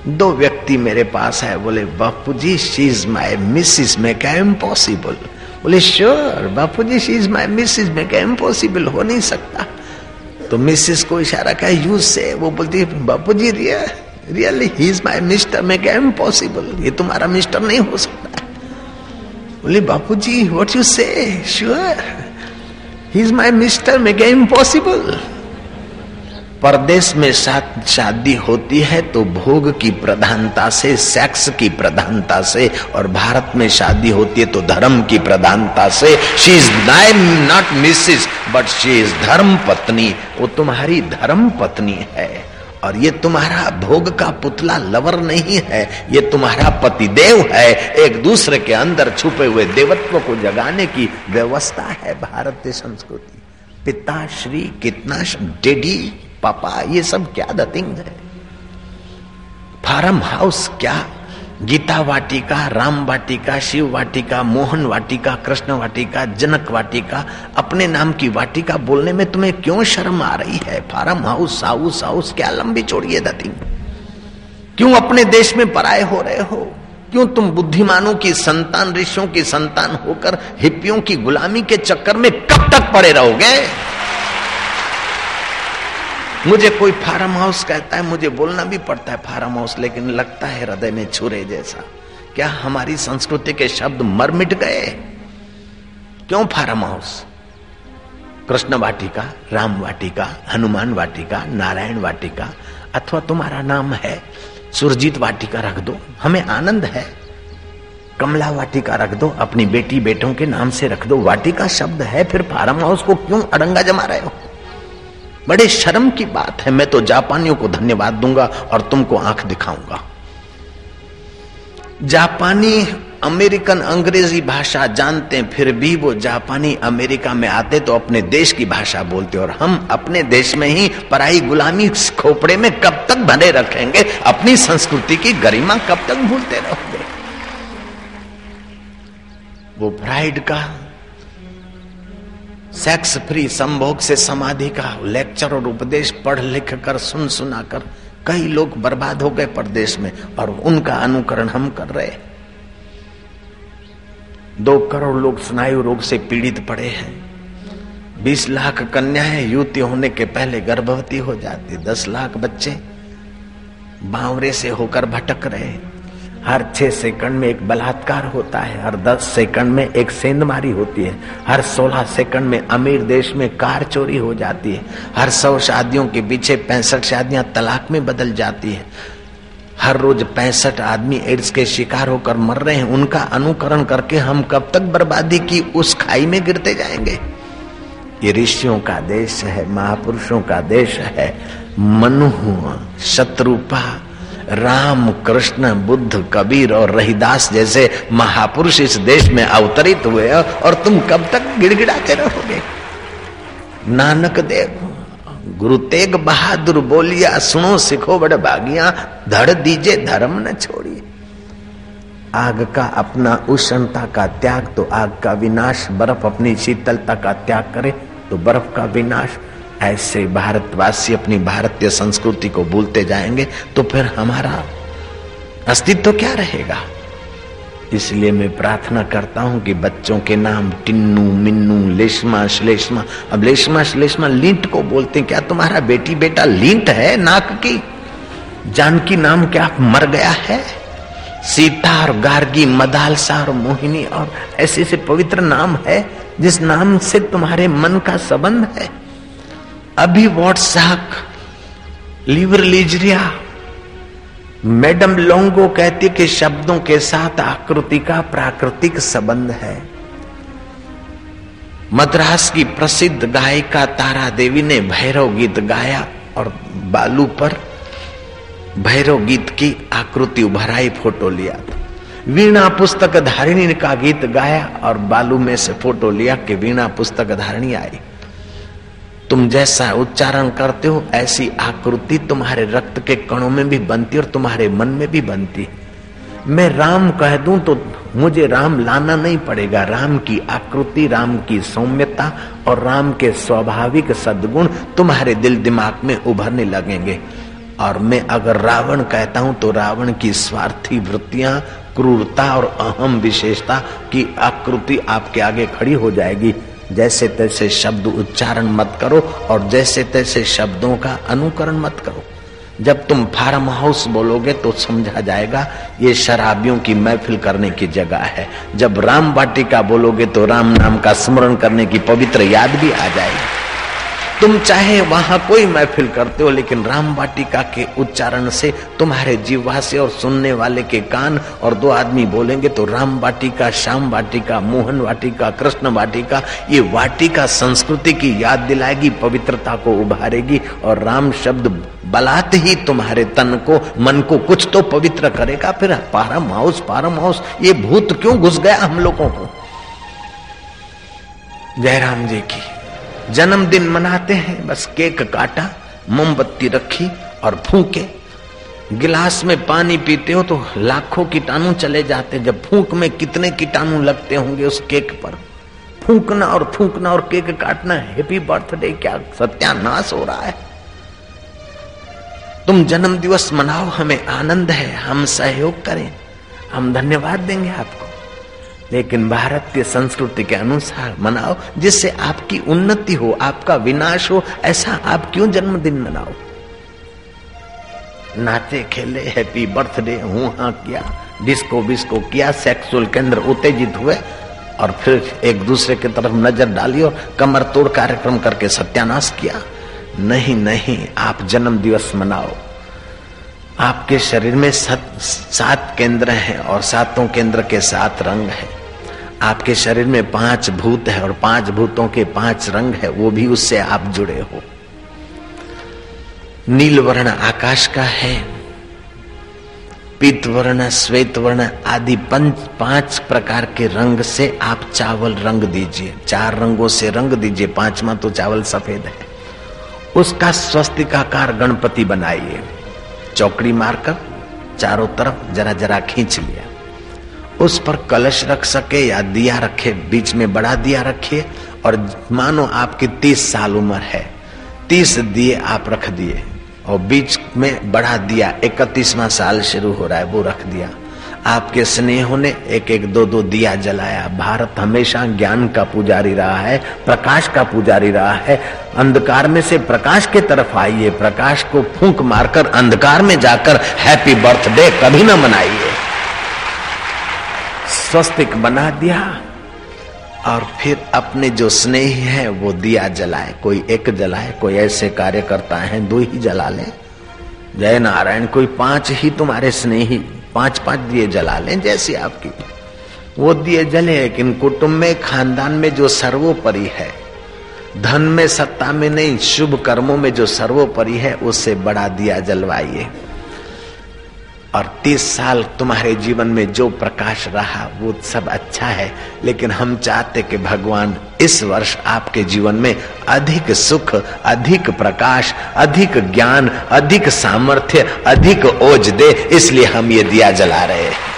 दो व्यक्ति मेरे पास है बोले बापू जी शी इज़ माई मिसिस में क्या इम्पॉसिबल बोले sure Bapu ji she is my missus में क्या इम्पॉसिबल हो नहीं सकता। तो मिसिस को इशारा क्या यूज़ से वो बोलती बापू जी रिया really he is my mister मैं क्या इम्पॉसिबल ये तुम्हारा मिस्टर नहीं हो सकता। बोले बापू जी what you say sure he is my mister मैं क्या इम्पॉसिबल परदेश में शादी होती है तो भोग की प्रधानता से सेक्स की प्रधानता से और भारत में शादी होती है तो धर्म की प्रधानता से। She is not missus but she is धर्म पत्नी। वो तुम्हारी धर्म पत्नी है। और ये तुम्हारा भोग का पुतला लवर नहीं है, ये तुम्हारा पति देव है। एक दूसरे के अंदर छुपे हुए देवत्व को जगाने की व्यवस्था है भारतीय संस्कृति। पिता श्री कितना डेडी, पापा, ये सब क्या द थिंग है? फार्म हाउस क्या गीता वाटिका, राम वाटिका, शिव वाटिका, मोहन वाटिका, कृष्ण वाटिका, जनक वाटिका, अपने नाम की वाटिका बोलने में तुम्हें क्यों शर्म आ रही है? फार्म हाउस हाउस हाउस, क्या लंबी छोड़िए थिंग क्यों अपने देश में पराये हो रहे हो? क्यों तुम बुद्धिमानों की संतान, ऋषियों की संतान होकर, हिप्पियों की गुलामी के चक्कर में कब तक पड़े रहोगे? मुझे कोई फार्म हाउस कहता है, मुझे बोलना भी पड़ता है फार्म हाउस, लेकिन लगता है हृदय में छुरे जैसा। क्या हमारी संस्कृति के शब्द मर मिट गए? क्यों फार्म हाउस? कृष्ण वाटिका, राम वाटिका, हनुमान वाटिका, नारायण वाटिका, अथवा तुम्हारा नाम है, सुरजीत वाटिका रख दो, हमें आनंद है। कमला वाटिका रख दो, अपनी बेटी बेटों के नाम से रख दो। वाटिका शब्द है, फिर फार्म हाउस को क्यों अड़ंगा जमा रहे हो? बड़े शर्म की बात है, मैं तो जापानियों को धन्यवाद दूँगा और तुमको आँख दिखाऊँगा। जापानी अमेरिकन अंग्रेज़ी भाषा जानते हैं, फिर भी वो जापानी अमेरिका में आते तो अपने देश की भाषा बोलते और हम अपने देश में ही पराई गुलामी खोपड़े में कब तक बने रखेंगे? अपनी संस्कृति की गरिमा कब तक भूलते रहोगे? वो फ्राइड का सेक्स फ्री संभोग से समाधि का लेक्चर और उपदेश पढ़ लिख कर, सुन सुना कर, कई लोग बर्बाद हो गए प्रदेश में और उनका अनुकरण हम कर रहे दो करोड़ लोग स्नायु रोग से पीड़ित पड़े हैं। बीस लाख कन्याएँ युवती होने के पहले गर्भवती हो जाती, दस लाख बच्चे बावरे से होकर भटक रहे हर छह सेकंड में एक बलात्कार होता है, हर दस सेकंड में एक सेंधमारी होती है, हर सोलह सेकंड में अमीर देश में कार चोरी हो जाती है, हर सौ शादियों के पीछे पैंसठ शादियाँ तलाक में बदल जाती है। हर रोज पैंसठ आदमी एड्स के शिकार होकर मर रहे हैं, उनका अनुकरण करके हम कब तक बर्बादी की उस खाई में गिरते जाएँगे? ये ऋषियों का देश है, महापुरुषों का देश है मनु शत्रुपा। राम कृष्ण बुद्ध, कबीर और रहीदास जैसे महापुरुष इस देश में अवतरित हुए और तुम कब तक गिड़गिड़ाते रहोगे? नानक देव, गुरु तेग बहादुर बोलिया, सुनो सिखो बड़े भागिया धड़ दीजे धर्म न छोड़िए। आग का अपना उष्णता का त्याग तो आग का विनाश, बर्फ़ अपनी शीतलता का त्याग करे तो बर्फ़ का विनाश। ऐसे भारतवासी अपनी भारतीय संस्कृति को भूलते जाएँगे तो फिर हमारा अस्तित्व तो क्या रहेगा? इसलिए मैं प्रार्थना करता हूँ कि बच्चों के नाम टिन्नू, मिन्नू, लेशमा, श्लेष्मा, अब लेशमा, श्लेष्मा, लींट को बोलते हैं, क्या तुम्हारा बेटी, बेटा लींट है नाक की? जानकी नाम क्या मर गया है? सीता और गार्गी, मदालसा और मोहिनी और ऐसे ऐसे पवित्र नाम है, जिस नाम से तुम्हारे मन का संबंध है। अभी व्हाट्सएप, लिवर लीजरिया मैडम लोंगो कहती कि शब्दों के साथ आकृति का प्राकृतिक संबंध है। मद्रास की प्रसिद्ध गायिका तारा देवी ने भैरव गीत गाया और बालू पर भैरव गीत की आकृति उभराई, फ़ोटो लिया था। वीणा पुस्तक धारिणी का गीत गाया और बालू में से फ़ोटो लिया कि वीणा पुस्तक धारिणी आई। तुम जैसा उच्चारण करते हो, ऐसी आकृति तुम्हारे रक्त के कणों में भी बनती और तुम्हारे मन में भी बनती। मैं राम कह दूँ तो मुझे राम लाना नहीं पड़ेगा। राम की आकृति, राम की सौम्यता और राम के स्वाभाविक सद्गुण तुम्हारे दिल दिमाग में उभरने लगेंगे। और मैं अगर रावण कहता हूँ तो रावण की स्वार्थी वृत्तियाँ, क्रूरता और अहम विशेषता की आकृति आपके आगे खड़ी हो जाएगी। जैसे तैसे शब्द उच्चारण मत करो और जैसे तैसे शब्दों का अनुकरण मत करो। जब तुम फार्म हाउस बोलोगे तो समझा जाएगा, ये शराबियों की महफिल करने की जगह है। जब राम वाटिका बोलोगे तो राम नाम का स्मरण करने की पवित्र याद भी आ जाएगी। तुम चाहे वहाँ कोई महफिल करते हो, लेकिन राम वाटिका के उच्चारण से तुम्हारे जीवा से और सुनने वाले के कान और दो आदमी बोलेंगे तो राम वाटिका, श्याम वाटिका, मोहन वाटिका, कृष्ण वाटिका, ये वाटिका संस्कृति की याद दिलाएगी, पवित्रता को उभारेगी और राम शब्द बलाते ही तुम्हारे तन को, मन को कुछ तो पवित्र करेगा। फिर पारम हाउस पारम हाउस ये भूत क्यों घुस गया हम लोगों को? जयराम जी की जन्मदिन मनाते हैं, बस केक काटा, मोमबत्ती रखी और फूके। गिलास में पानी पीते हो तो लाखों कीटाणु चले जाते जब फूक में कितने कीटाणु लगते होंगे उस केक पर? फूकना और फूकना और केक काटना हैप्पी बर्थडे क्या सत्यानाश हो रहा है? तुम जन्म दिवस मनाओ, हमें आनंद है, हम सहयोग करें। हम धन्यवाद देंगे आपको। लेकिन भारतीय संस्कृति के अनुसार मनाओ, जिससे आपकी उन्नति हो, आपका विनाश हो, ऐसा आप क्यों जन्मदिन मनाओ? नाचे, खेले हैप्पी बर्थडे हूँ हाँ किया डिस्को बिस्को किया सेक्सुअल केंद्र उत्तेजित हुए, और फिर एक दूसरे की तरफ़ नज़र डाली और कमर तोड़ कार्यक्रम करके सत्यानाश किया। नहीं नहीं, आप जन्म दिवस मनाओ। आपके शरीर में सात केंद्र हैं और सातों केंद्र के सात रंग हैं। आपके शरीर में पाँच भूत है और पाँच भूतों के पाँच रंग है, वो भी उससे आप जुड़े हो। नील वर्ण आकाश का है पीत वर्ण श्वेत वर्ण आदि पंच, पाँच प्रकार के रंग से आप चावल रंग दीजिए। चार रंगों से रंग दीजिए, पांचवा तो चावल सफ़ेद है। उसका स्वस्तिकाकार गणपति बनाइए। चौकड़ी मारकर चारों तरफ़ जरा जरा खींच लिया। उस पर कलश रख सके या दिया रखे, बीच में बड़ा दिया रखिए। और मानो आपकी तीस साल उम्र है, तीस दिए आप रख दिए, और बीच में बढ़ा दिया इकतीसवा साल शुरू हो रहा है, वो रख दिया। आपके स्नेह ने एक एक दो दो दिया जलाया। भारत हमेशा ज्ञान का पुजारी रहा है, प्रकाश का पुजारी रहा है। अंधकार में से प्रकाश के तरफ़ आइए, प्रकाश को फूंक मारकर अंधकार में जाकर हैप्पी बर्थडे कभी ना मनाइए। स्वस्तिक बना दिया। और फिर अपने जो स्नेही है, वो दिया जलाए। कोई एक जलाए, कोई ऐसे कार्य करता है, दो ही जला ले। जय नारायण, कोई पाँच ही तुम्हारे स्नेही पाँच पाँच दिए जला लें, जैसी आपकी। वो दिए जले, लेकिन कुटुंब में, खानदान में जो सर्वोपरि है, धन में, सत्ता में नहीं, शुभ कर्मों में जो सर्वोपरि है उससे बड़ा दिया जलवाइए। और तीस साल तुम्हारे जीवन में जो प्रकाश रहा, वो सब अच्छा है। लेकिन हम चाहते कि भगवान इस वर्ष आपके जीवन में अधिक सुख, अधिक प्रकाश, अधिक ज्ञान, अधिक सामर्थ्य, अधिक ओज दे। इसलिए हम ये दिया जला रहे हैं।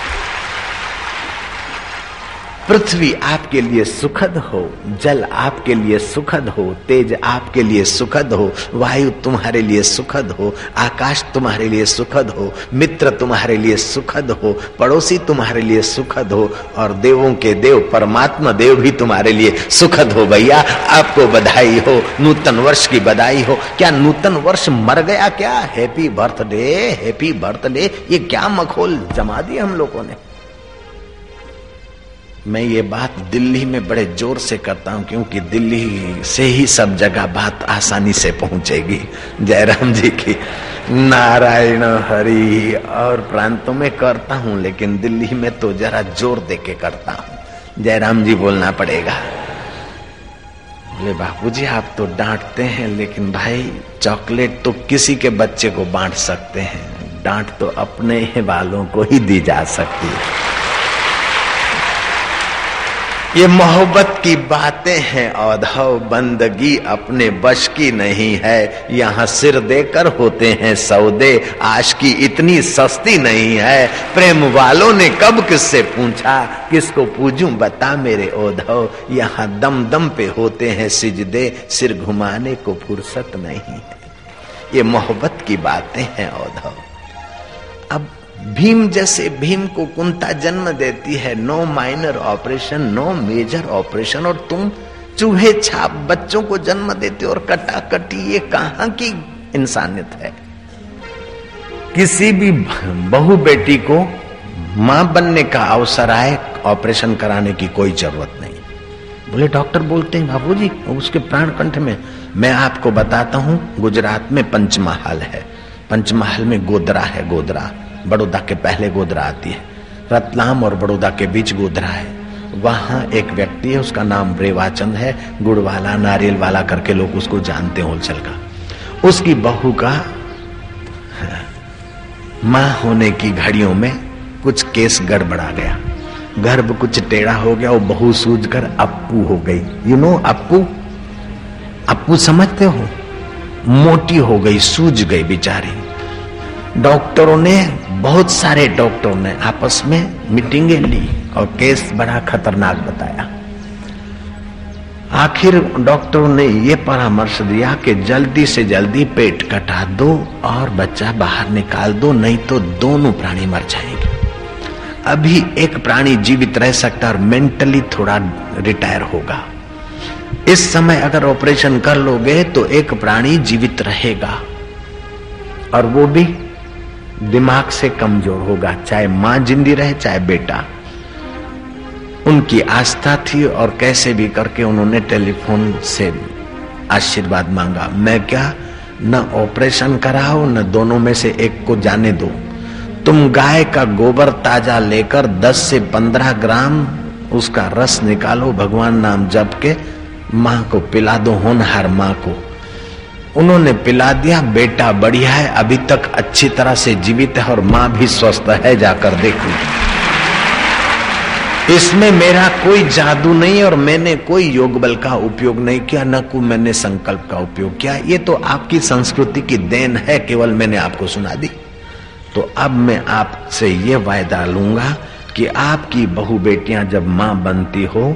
पृथ्वी आपके लिए सुखद हो, जल आपके लिए सुखद हो, तेज आपके लिए सुखद हो, वायु तुम्हारे लिए सुखद हो, आकाश तुम्हारे लिए सुखद हो, मित्र तुम्हारे लिए सुखद हो, पड़ोसी तुम्हारे लिए सुखद हो, और देवों के देव, परमात्मा देव भी तुम्हारे लिए सुखद हो भैया। आपको बधाई हो, नूतन वर्ष की बधाई हो। क्या नूतन वर्ष मर गया क्या? हैप्पी बर्थडे हैप्पी बर्थडे ये क्या मखोल जमा दिया हम लोगों ने? मैं ये बात दिल्ली में बड़े ज़ोर से करता हूँ, क्योंकि दिल्ली से ही सब जगह बात आसानी से पहुंचेगी। जयराम जी की नारायण हरि और प्रांतों में करता हूँ, लेकिन दिल्ली में तो जरा ज़ोर दे के करता हूँ। जयराम जी बोलना पड़ेगा। बोले बापू जी आप तो डांटते हैं, लेकिन भाई, चॉकलेट तो किसी के बच्चे को बांट सकते हैं। डांट तो अपने ही बालों को ही दी जा सकती है। ये मोहब्बत की बातें हैं औधव बंदगी अपने बश की नहीं है। यहाँ सिर देकर होते हैं सौदे आश की इतनी सस्ती नहीं है। प्रेम वालों ने कब किससे पूछा? किसको पूजू बता मेरे औधव यहाँ दम दम पे होते हैं सिजदे, सिर घुमाने को फुर्सत नहीं है। ये मोहब्बत की बातें हैं औधव अब भीम जैसे भीम को कुंता जन्म देती है। No minor operation no major operation और तुम चूहे छाप बच्चों को जन्म देते और कटा कटी ये कहाँ की इंसानियत है? किसी भी बहु बेटी को माँ बनने का अवसर आए ऑपरेशन कराने की कोई ज़रूरत नहीं। बोले, डॉक्टर बोलते हैं बाबू जी उसके प्राण कंठ में मैं आपको बताता हूँ, गुजरात में पंचमहाल है। पंचमहाल में गोदरा है, गोदरा। बड़ौदा के पहले गोदरा आती है। रतलाम और बड़ौदा के बीच गोदरा है। वहाँ एक व्यक्ति है, उसका नाम रेवाचंद है। गुड़ वाला नारियल वाला करके लोग उसको जानते हैं होलसेल का। उसकी बहू का, माँ होने की घड़ियों में कुछ केस गड़बड़ा गया। गर्भ कुछ टेढ़ा हो गया और बहू सूझ कर अप्पू हो गई। You know Appu? अप्पू समझते हो? मोटी हो गई, सूझ गई बेचारी। डॉक्टरों ने, बहुत सारे डॉक्टरों ने आपस में मीटिंगें ली और केस बड़ा खतरनाक बताया। आखिर डॉक्टरों ने ये परामर्श दिया कि जल्दी से जल्दी पेट कटा दो और बच्चा बाहर निकाल दो, नहीं तो दोनों प्राणी मर जाएँगे। अभी एक प्राणी जीवित रह सकता और मेंटली थोड़ा रिटायर होगा। इस समय अगर ऑपरेशन कर लोगे तो एक प्राणी जीवित रहेगा और वो भी दिमाग से कमज़ोर होगा, चाहे माँ जिंदी रहे, चाहे बेटा। उनकी आस्था थी और कैसे भी करके उन्होंने टेलीफोन से आशीर्वाद मांगा। मैं क्या, न ऑपरेशन कराओ, न दोनों में से एक को जाने दो। तुम गाय का गोबर ताज़ा लेकर 10 से 15 ग्राम उसका रस निकालो, भगवान नाम जप के माँ को पिला दो, होनहार माँ को। उन्होंने पिला दिया, बेटा बढ़िया है, अभी तक अच्छी तरह से जीवित है और माँ भी स्वस्थ है, जाकर देखो इसमें मेरा कोई जादू नहीं और मैंने कोई योग बल का उपयोग नहीं किया, न को मैंने संकल्प का उपयोग किया। ये तो आपकी संस्कृति की देन है, केवल मैंने आपको सुना दी। तो अब मैं आपसे ये वायदा लूँगा कि आपकी बहु बेटियाँ जब माँ बनती हो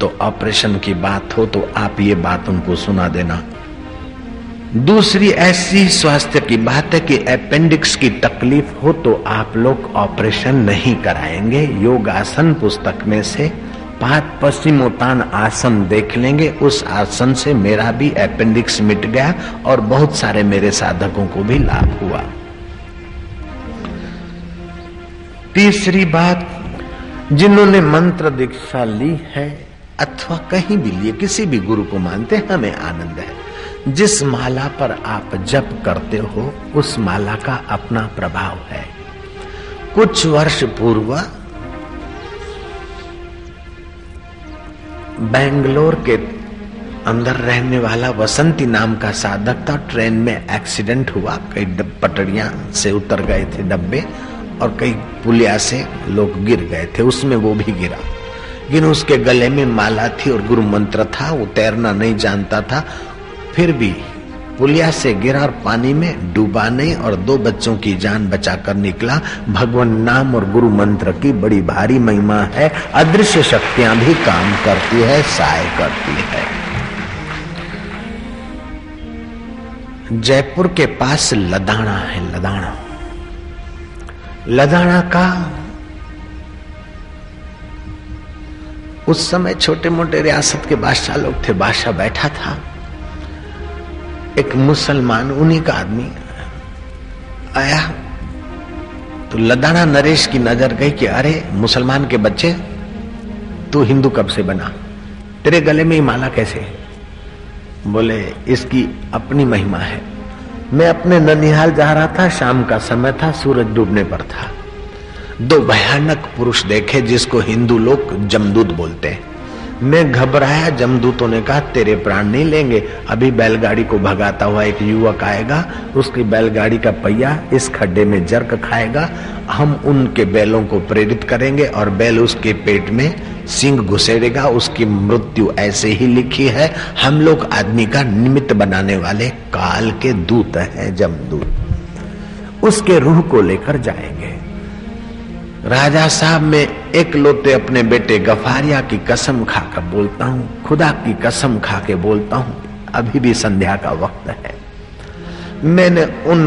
तो ऑपरेशन की बात हो तो आप ये बात उनको सुना देना। दूसरी ऐसी स्वास्थ्य की बात है कि अपेंडिक्स की तकलीफ़ हो तो आप लोग ऑपरेशन नहीं कराएँगे। योगासन पुस्तक में से पात पश्चिमोत्तान आसन देख लेंगे। उस आसन से मेरा भी अपेंडिक्स मिट गया और बहुत सारे मेरे साधकों को भी लाभ हुआ। तीसरी बात, जिन्होंने मंत्र दीक्षा ली है अथवा कहीं भी लिए, किसी भी गुरु को मानते हमें आनंद है। जिस माला पर आप जप करते हो, उस माला का अपना प्रभाव है। कुछ वर्ष पूर्व बेंगलोर के अंदर रहने वाला वसंती नाम का साधक था। ट्रेन में एक्सीडेंट हुआ, कई पटड़ियाँ से उतर गए थे डब्बे और कई पुलिया से लोग गिर गए थे, उसमें वो भी गिरा। लेकिन उसके गले में माला थी और गुरु मंत्र था, वो तैरना नहीं जानता था। फिर भी पुलिया से गिरा और पानी में डूबा नहीं और दो बच्चों की जान बचाकर निकला। भगवान नाम और गुरु मंत्र की बड़ी भारी महिमा है। अदृश्य शक्तियाँ भी काम करती है सहाय करती है। जयपुर के पास लदाना है लदाना लदाना का उस समय छोटे मोटे रियासत के बादशाह लोग थे। बादशाह बैठा था। एक मुसलमान, उन्हीं का आदमी आया। तो लदाना नरेश की नज़र गई कि अरे, मुसलमान के बच्चे, तू हिंदू कब से बना? तेरे गले में ही माला कैसे? बोले, इसकी अपनी महिमा है। मैं अपने ननिहाल जा रहा था, शाम का समय था, सूरज डूबने पर था। दो भयानक पुरुष देखे जिसको हिंदू लोग जमदूत बोलते हैं। मैं घबराया, जमदूतों ने कहा, तेरे प्राण नहीं लेंगे। अभी बैलगाड़ी को भगाता हुआ एक युवक आएगा, उसकी बैलगाड़ी का पहिया इस खड्डे में जर्क खाएगा। हम उनके बैलों को प्रेरित करेंगे और बैल उसके पेट में सिंह घुसेड़ेगा। उसकी मृत्यु ऐसे ही लिखी है। हम लोग आदमी का निमित्त बनाने वाले काल के दूत हैं, जमदूत। उसके रूह को लेकर जाएँगे। राजा साहब, मैं एक लोते अपने बेटे गफारिया की कसम खाकर बोलता हूँ, खुदा की कसम खा के बोलता हूँ, अभी भी संध्या का वक्त है। मैंने उन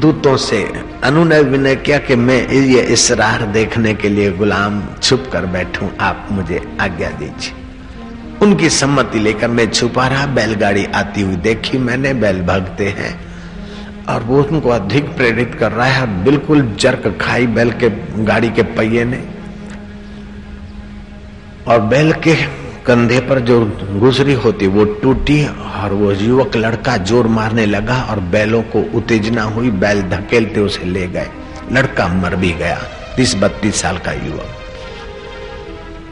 दूतों से अनुनय विनय किया कि मैं ये इसरार देखने के लिए गुलाम छुप कर बैठूं, आप मुझे आज्ञा दीजिए। उनकी सम्मति लेकर मैं छुपा रहा, बैलगाड़ी आती हुई देखी, मैंने बैल भगते हैं। और वो उनको अधिक प्रेरित कर रहा है। बिल्कुल जर्क खाई बैल के गाड़ी के पहिए ने। और बैल के कंधे पर जो गुजरी होती, वो टूटी और वो युवक लड़का ज़ोर मारने लगा और बैलों को उत्तेजना हुई। बैल धकेलते उसे ले गए। लड़का मर भी गया तीस बत्तीस साल का युवक।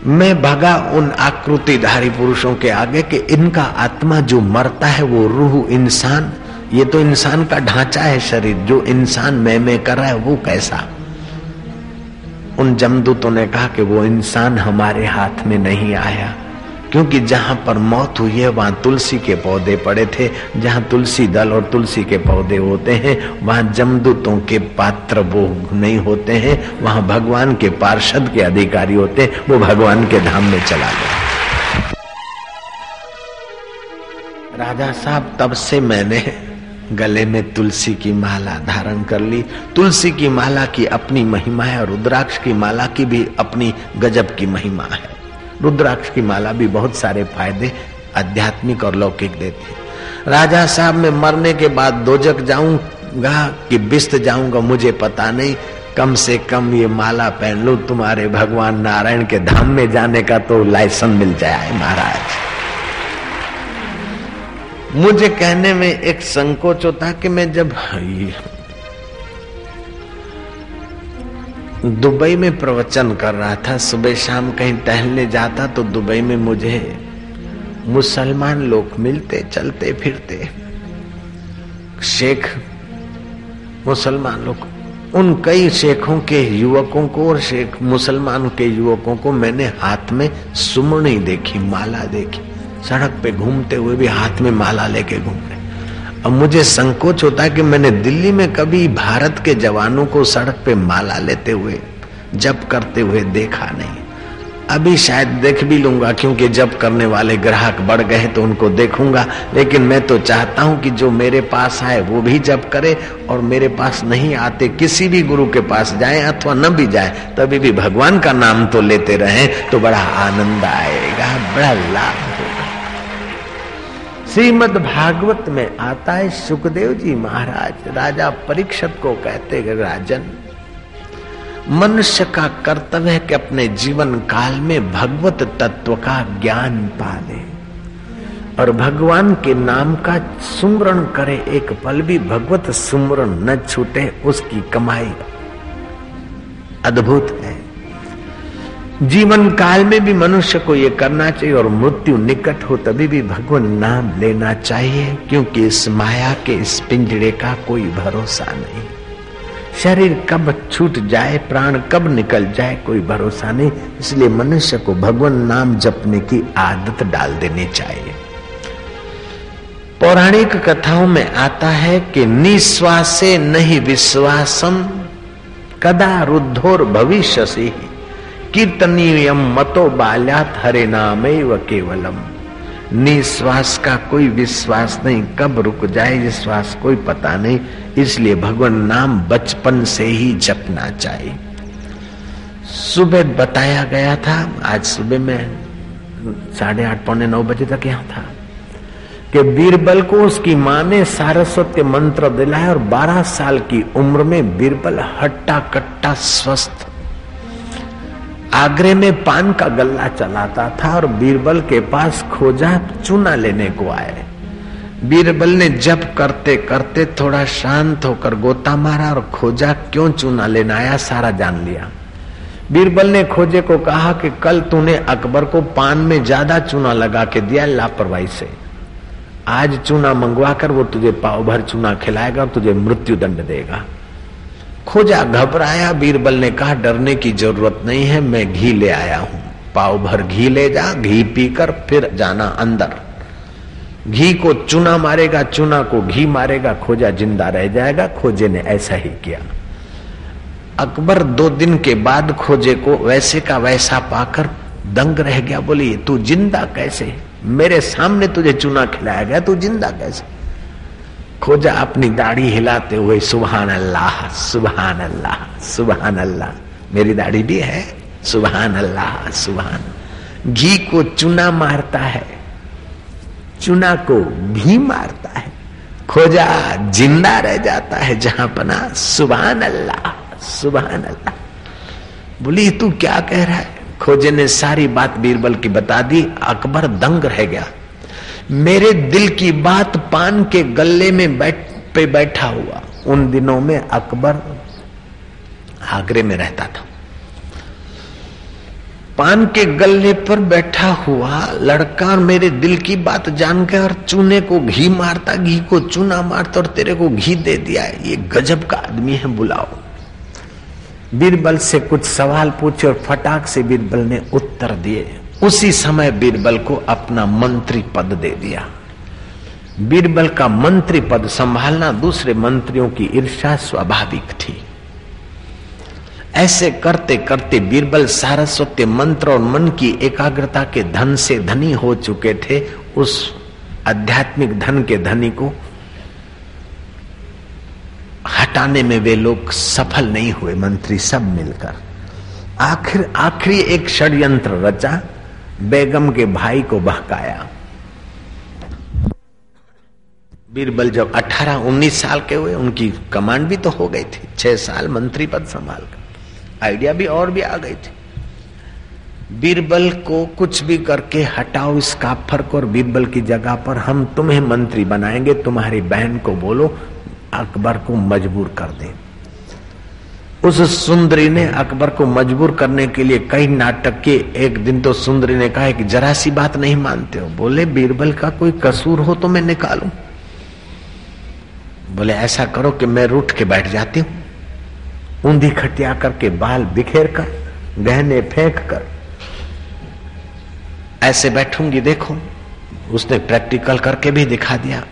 मैं भगा उन आकृतिधारी पुरुषों के आगे कि इनका आत्मा जो मरता है, वो रूह इंसान ये तो इंसान का ढांचा है शरीर, जो इंसान मैं मैं कर रहा है वो कैसा? उन जमदूतों ने कहा कि वो इंसान हमारे हाथ में नहीं आया, क्योंकि जहाँ पर मौत हुई है, वहाँ तुलसी के पौधे पड़े थे। जहाँ तुलसी दल और तुलसी के पौधे होते हैं, वहाँ जमदूतों के पात्र वो नहीं होते हैं। वहाँ भगवान के पार्षद के अधिकारी होते हैं, वो भगवान के धाम में चला गया। राजा साहब, तब से मैंने गले में तुलसी की माला धारण कर ली। तुलसी की माला की अपनी महिमा है और रुद्राक्ष की माला की भी अपनी गजब की महिमा है। रुद्राक्ष की माला भी बहुत सारे फ़ायदे आध्यात्मिक और लौकिक देती है। राजा साहब, मैं मरने के बाद दोजक जाऊँगा कि बिस्त जाऊँगा, मुझे पता नहीं। कम से कम ये माला पहन लो, तुम्हारे भगवान नारायण के धाम में जाने का तो लाइसेंस मिल जाए महाराज। मुझे कहने में एक संकोच होता कि मैं जब दुबई में प्रवचन कर रहा था, सुबह शाम कहीं टहलने जाता तो दुबई में मुझे मुसलमान लोग मिलते, चलते, फिरते। शेख, मुसलमान लोग, उन कई शेखों के युवकों को और शेख मुसलमान के युवकों को मैंने हाथ में सुमणी देखी, माला देखी। सड़क पे घूमते हुए भी हाथ में माला लेके घूम रहे अब मुझे संकोच होता है कि मैंने दिल्ली में कभी भारत के जवानों को सड़क पे माला लेते हुए जब करते हुए देखा नहीं। अभी शायद देख भी लूँगा, क्योंकि जब करने वाले ग्राहक बढ़ गए तो उनको देखूँगा। लेकिन मैं तो चाहता हूँ कि जो मेरे पास आए, वो भी जब करे और मेरे पास नहीं आते, किसी भी गुरु के पास जाए अथवा न भी जाए, तभी भी भगवान का नाम तो लेते रहे तो बड़ा आनंद आएगा, बड़ा लाभ। श्रीमद भागवत में आता है सुखदेव जी महाराज, राजा परीक्षक को कहते हैं, राजन, मनुष्य का कर्तव्य है कि अपने जीवन काल में भगवत तत्व का ज्ञान पाले और भगवान के नाम का सुमरण करे। एक पल भी भगवत सुमरण न छूटे, उसकी कमाई अद्भुत है। जीवन काल में भी मनुष्य को यह करना चाहिए और मृत्यु निकट हो तभी भी भगवान नाम लेना चाहिए, क्योंकि इस माया के इस पिंजड़े का कोई भरोसा नहीं। शरीर कब छूट जाए, प्राण कब निकल जाए, कोई भरोसा नहीं। इसलिए मनुष्य को भगवान नाम जपने की आदत डाल देनी चाहिए। पौराणिक कथाओं में आता है कि निश्वासे नहीं विश्वासम कदा रुद्धोर भविष्य से कीर्तनीयम मतो बाल्यात हरे नाम केवलम। निश्वास का कोई विश्वास नहीं, कब रुक जाए ये श्वास, कोई पता नहीं। इसलिए भगवान नाम बचपन से ही जपना चाहिए। सुबह बताया गया था, आज सुबह में साढ़े आठ, पौने नौ बजे तक यहाँ था, कि बीरबल को उसकी माँ ने सारस्वत मंत्र दिलाया और 12 साल की उम्र में बीरबल हट्टा कट्टा स्वस्थ आगरे में पान का गल्ला चलाता था और बीरबल के पास खोजा चूना लेने को आए। बीरबल ने जब करते करते थोड़ा शांत होकर गोता मारा और खोजा क्यों चूना लेना आया सारा जान लिया। बीरबल ने खोजे को कहा कि कल तूने अकबर को पान में ज़्यादा चूना लगा के दिया लापरवाही से। आज चूना मंगवा कर वो तुझे पाव भर चूना खिलाएगा और तुझे मृत्यु दंड देगा। खोजा, घबराया। बीरबल ने कहा, डरने की ज़रूरत नहीं है, मैं घी ले आया हूँ। पाव भर घी ले जा, घी पीकर फिर जाना अंदर। घी को चूना मारेगा, चूना को घी मारेगा, खोजा ज़िंदा रह जाएगा, खोजे ने ऐसा ही किया। अकबर दो दिन के बाद खोजे को वैसे का वैसा पाकर दंग रह गया, बोली, तू ज़िंदा कैसे? मेरे सामने तुझे चूना खिलाया गया, तू ज़िंदा कैसे? खोजा अपनी दाढ़ी हिलाते हुए सुबहान अल्लाह सुबहान अल्लाह सुबहान अल्लाह मेरी दाढ़ी भी है सुबहान अल्लाह सुबहान घी को चुना मारता है, चुना को घी मारता है। खोजा ज़िंदा रह जाता है जहाँ पना सुबहान अल्लाह सुबहान अल्लाह बोली, तू क्या कह रहा है? खोजे ने सारी बात बीरबल की बता दी, अकबर दंग रह गया। मेरे दिल की बात पान के गले में बैठ, पे बैठा हुआ। उन दिनों में अकबर आगरे में रहता था। पान के गले पर बैठा हुआ लड़का मेरे दिल की बात जानकर और चूने को घी मारता, घी को चूना मारता और तेरे को घी दे दिया ये गजब का आदमी है, बुलाओ। बीरबल से कुछ सवाल पूछे और फटाक से बीरबल ने उत्तर दिए। उसी समय बीरबल को अपना मंत्री पद दे दिया। बीरबल का मंत्री पद संभालना दूसरे मंत्रियों की ईर्षा स्वाभाविक थी। ऐसे करते करते बीरबल सारस्वत्य मंत्र और मन की एकाग्रता के धन से धनी हो चुके थे। उस आध्यात्मिक धन के धनी को हटाने में वे लोग सफल नहीं हुए, मंत्री सब मिलकर। आखिर, आखिरी एक षड्यंत्र रचा। बेगम के भाई को बहकाया। बीरबल जब 18-19 साल के हुए, उनकी कमांड भी तो हो गई थी। छह साल मंत्री पद संभाल कर। आइडिया भी और भी आ गई थी। बीरबल को कुछ भी करके हटाओ इस काफर को और बीरबल की जगह पर हम तुम्हें मंत्री बनाएँगे। तुम्हारी बहन को बोलो, अकबर को मजबूर कर दे। उस सुंदरी ने अकबर को मजबूर करने के लिए कई नाटक के एक दिन तो सुंदरी ने कहा कि जरा सी बात नहीं मानते हो? बोले, बीरबल का कोई कसूर हो तो मैं निकालू। बोले, ऐसा करो कि मैं रूठ के बैठ जाती हूँ। ऊंधी खटिया करके बाल बिखेर कर, गहने फेंक कर, ऐसे बैठूँगी, देखो। उसने प्रैक्टिकल करके भी दिखा दिया।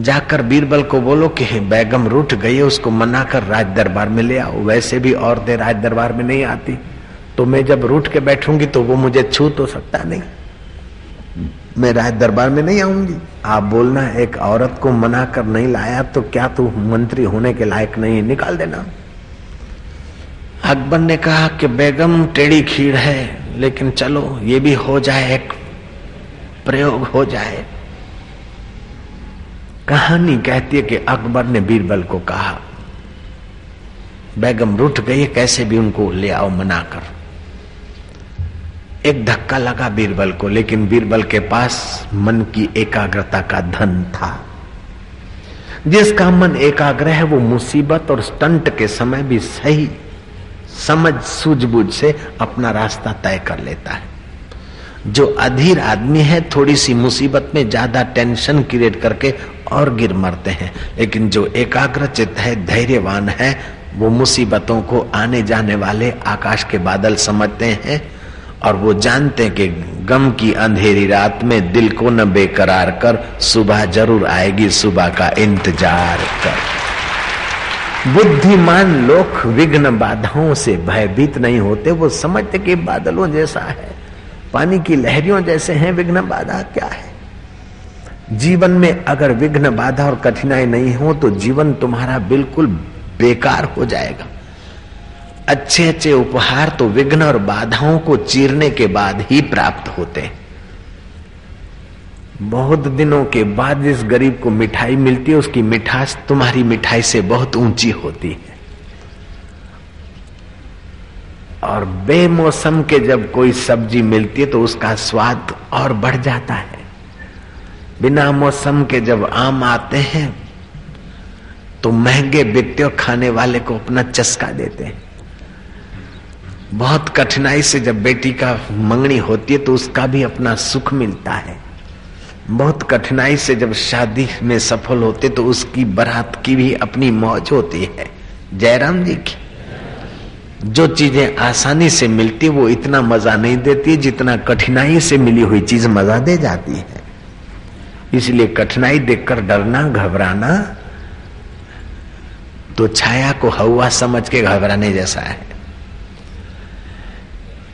जाकर बीरबल को बोलो कि बैगम रूठ गई है उसको मना कर राज दरबार में ले आओ। वैसे भी औरतें राज दरबार में नहीं आती। तो मैं जब रूठ के बैठूँगी तो वो मुझे छू तो सकता नहीं। मैं राज दरबार में नहीं आऊँगी। आप बोलना, एक औरत को मना कर नहीं लाया तो क्या तू मंत्री होने के लायक नहीं निकाल देना। अकबर ने कहा कि बेगम, टेढ़ी खीर है, लेकिन चलो, ये भी हो जाए, एक प्रयोग हो जाए। कहानी कहती है कि अकबर ने बीरबल को कहा, बेगम, रुठ गई कैसे भी उनको ले आओ मनाकर एक धक्का लगा बीरबल को, लेकिन बीरबल के पास मन की एकाग्रता का धन था। जिसका मन एकाग्र है, वो मुसीबत और स्टंट के समय भी सही, समझ, सूझबूझ से अपना रास्ता तय कर लेता है। जो अधीर आदमी है, थोड़ी सी मुसीबत में ज़्यादा टेंशन क्रिएट करके और गिर मरते हैं। लेकिन जो एकाग्र चित्त है, धैर्यवान है, वो मुसीबतों को आने जाने वाले आकाश के बादल समझते हैं और वो जानते हैं कि गम की अंधेरी रात में दिल को न बेकरार कर सुबह ज़रूर आएगी, सुबह का इंतज़ार कर। बुद्धिमान लोग विघ्न बाधाओं से भयभीत नहीं होते। वो समझते कि बादलों जैसा है, पानी की लहरियों जैसे हैं, विघ्न बाधा क्या है? जीवन में अगर विघ्न, बाधा और कठिनाई नहीं हो तो जीवन तुम्हारा बिल्कुल बेकार हो जाएगा। अच्छे अच्छे उपहार तो विघ्न और बाधाओं को चीरने के बाद ही प्राप्त होते हैं। बहुत दिनों के बाद जिस गरीब को मिठाई मिलती है, उसकी मिठास, तुम्हारी मिठाई से बहुत ऊँची होती है। और बेमौसम के जब कोई सब्ज़ी मिलती है तो उसका स्वाद और बढ़ जाता है। बिना मौसम के जब आम आते हैं तो महँगे और खाने वाले को अपना चस्का देते हैं। बहुत कठिनाई से जब बेटी का मंगनी होती है तो उसका भी अपना सुख मिलता है। बहुत कठिनाई से जब शादी में सफल होते तो उसकी बारात की भी अपनी मौज होती है। जयराम जी की। जो चीज़ें आसानी से मिलती, वो इतना मज़ा नहीं देती, जितना कठिनाई से मिली हुई चीज़ मज़ा दे जाती है। इसलिए कठिनाई देखकर डरना, घबराना तो छाया को हवा समझ के घबराने जैसा है।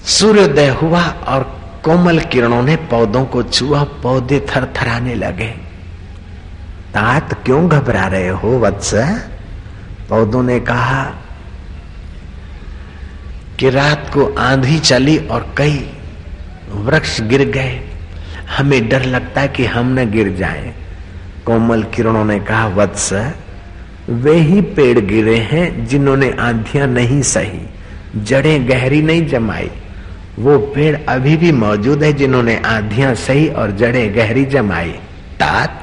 सूर्योदय हुआ और कोमल किरणों ने पौधों को छुआ, पौधे थर थराने लगे। तात क्यों घबरा रहे हो वत्स? पौधों ने कहा कि रात को आंधी चली और कई वृक्ष गिर गए। हमें डर लगता है कि हम न गिर जाएँ। कोमल किरणों ने कहा, वत्स, वे ही पेड़ गिरे हैं जिन्होंने आंधियाँ नहीं सही, जड़ें गहरी नहीं जमाई। वो पेड़ अभी भी मौजूद है जिन्होंने आंधियाँ सही और जड़ें गहरी जमाई। तात,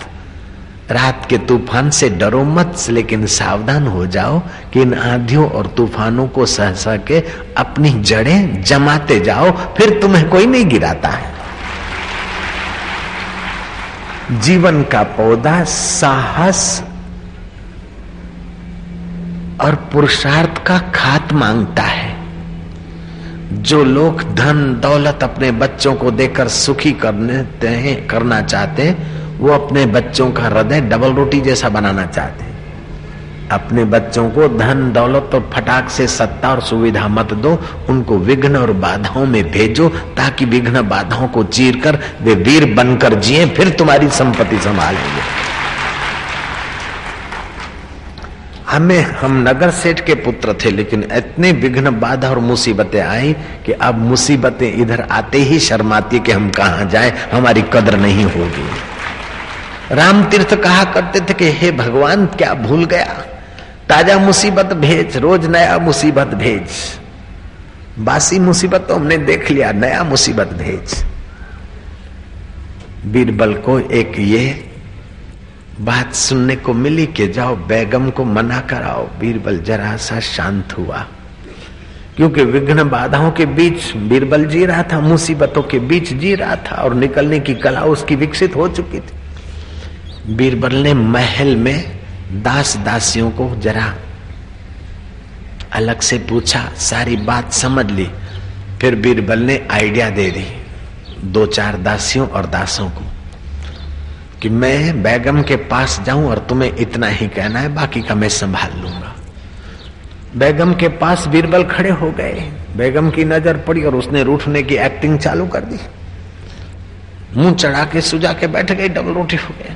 रात के तूफ़ान से डरो मत, लेकिन सावधान हो जाओ कि इन आंधियों और तूफानों को सह सह के अपनी जड़ें जमाते जाओ, फिर तुम्हें कोई नहीं गिराता है। जीवन का पौधा साहस और पुरुषार्थ का खात माँगता है। जो लोग धन, दौलत अपने बच्चों को देकर सुखी करने हैं, करना चाहते हैं, वो अपने बच्चों का हृदय डबल रोटी जैसा बनाना चाहते अपने बच्चों को धन, दौलत और फटाक से सत्ता और सुविधा मत दो। उनको विघ्न और बाधाओं में भेजो ताकि विघ्न बाधाओं को चीर कर वे वीर बनकर जिए, फिर तुम्हारी संपत्ति संभालेंगे हमें हम नगर सेठ के पुत्र थे, लेकिन इतने विघ्न बाधा और मुसीबतें आई कि अब मुसीबतें इधर आते ही शर्माती कि हम कहा जाए, हमारी कदर नहीं होगी। राम तीर्थ कहा करते थे कि, हे भगवान, क्या भूल गया? ताज़ा मुसीबत भेज, रोज नया मुसीबत भेज। बासी मुसीबत तो हमने देख लिया, नया मुसीबत भेज। बीरबल को एक ये बात सुनने को मिली कि जाओ, बेगम को मना कराओ। बीरबल जरा सा शांत हुआ। क्योंकि विघ्न बाधाओं के बीच बीरबल जी रहा था, मुसीबतों के बीच जी रहा था और निकलने की कला उसकी विकसित हो चुकी थी। बीरबल ने महल में दास दासियों को जरा अलग से पूछा, सारी बात समझ ली। फिर बीरबल ने आइडिया दे दी दो चार दासियों और दासों को, कि मैं बैगम के पास जाऊँ और तुम्हें इतना ही कहना है, बाकी का मैं संभाल लूँगा। बेगम के पास बीरबल खड़े हो गए। बेगम की नज़र पड़ी और उसने रूठने की एक्टिंग चालू कर दी। मुँह चढ़ा के सुजा के बैठ गई डबल रोटी हो गए।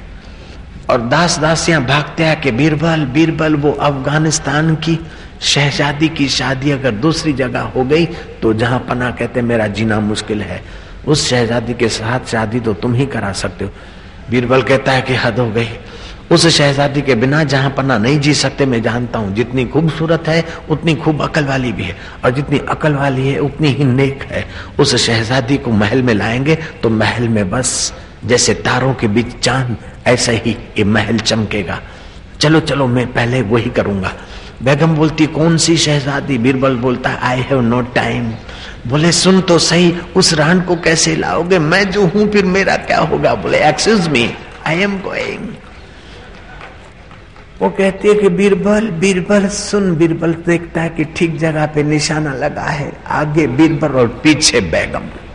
और दास दासियाँ भागते हैं कि बीरबल बीरबल, वो अफ़गानिस्तान की शहजादी की शादी अगर दूसरी जगह हो गई तो जहाँ पना कहते मेरा जीना मुश्किल है। उस शहजादी के साथ शादी तो तुम ही करा सकते हो। बीरबल कहता है कि हद हो गई। उस शहजादी के बिना जहाँ पन्ना नहीं जी सकते, मैं जानता हूँ जितनी खूबसूरत है, उतनी खूब अकल वाली भी है। और जितनी अकल वाली है, उतनी ही नेक है। उस शहजादी को महल में लाएँगे तो महल में बस जैसे तारों के बीच चाँद, ऐसा ही ये महल चमकेगा। चलो चलो, मैं पहले वही करूँगा। बेगम बोलती, कौन सी शहजादी? बीरबल बोलता आई हैव नो टाइम बोले, सुन तो सही, उस रान को कैसे लाओगे? मैं जो हूँ, फिर मेरा क्या होगा? बोले excuse me I am going वो कहती है कि, बीरबल बीरबल, सुन, बीरबल देखता है कि ठीक जगह पे निशाना लगा है। आगे बीरबल और पीछे बैगम।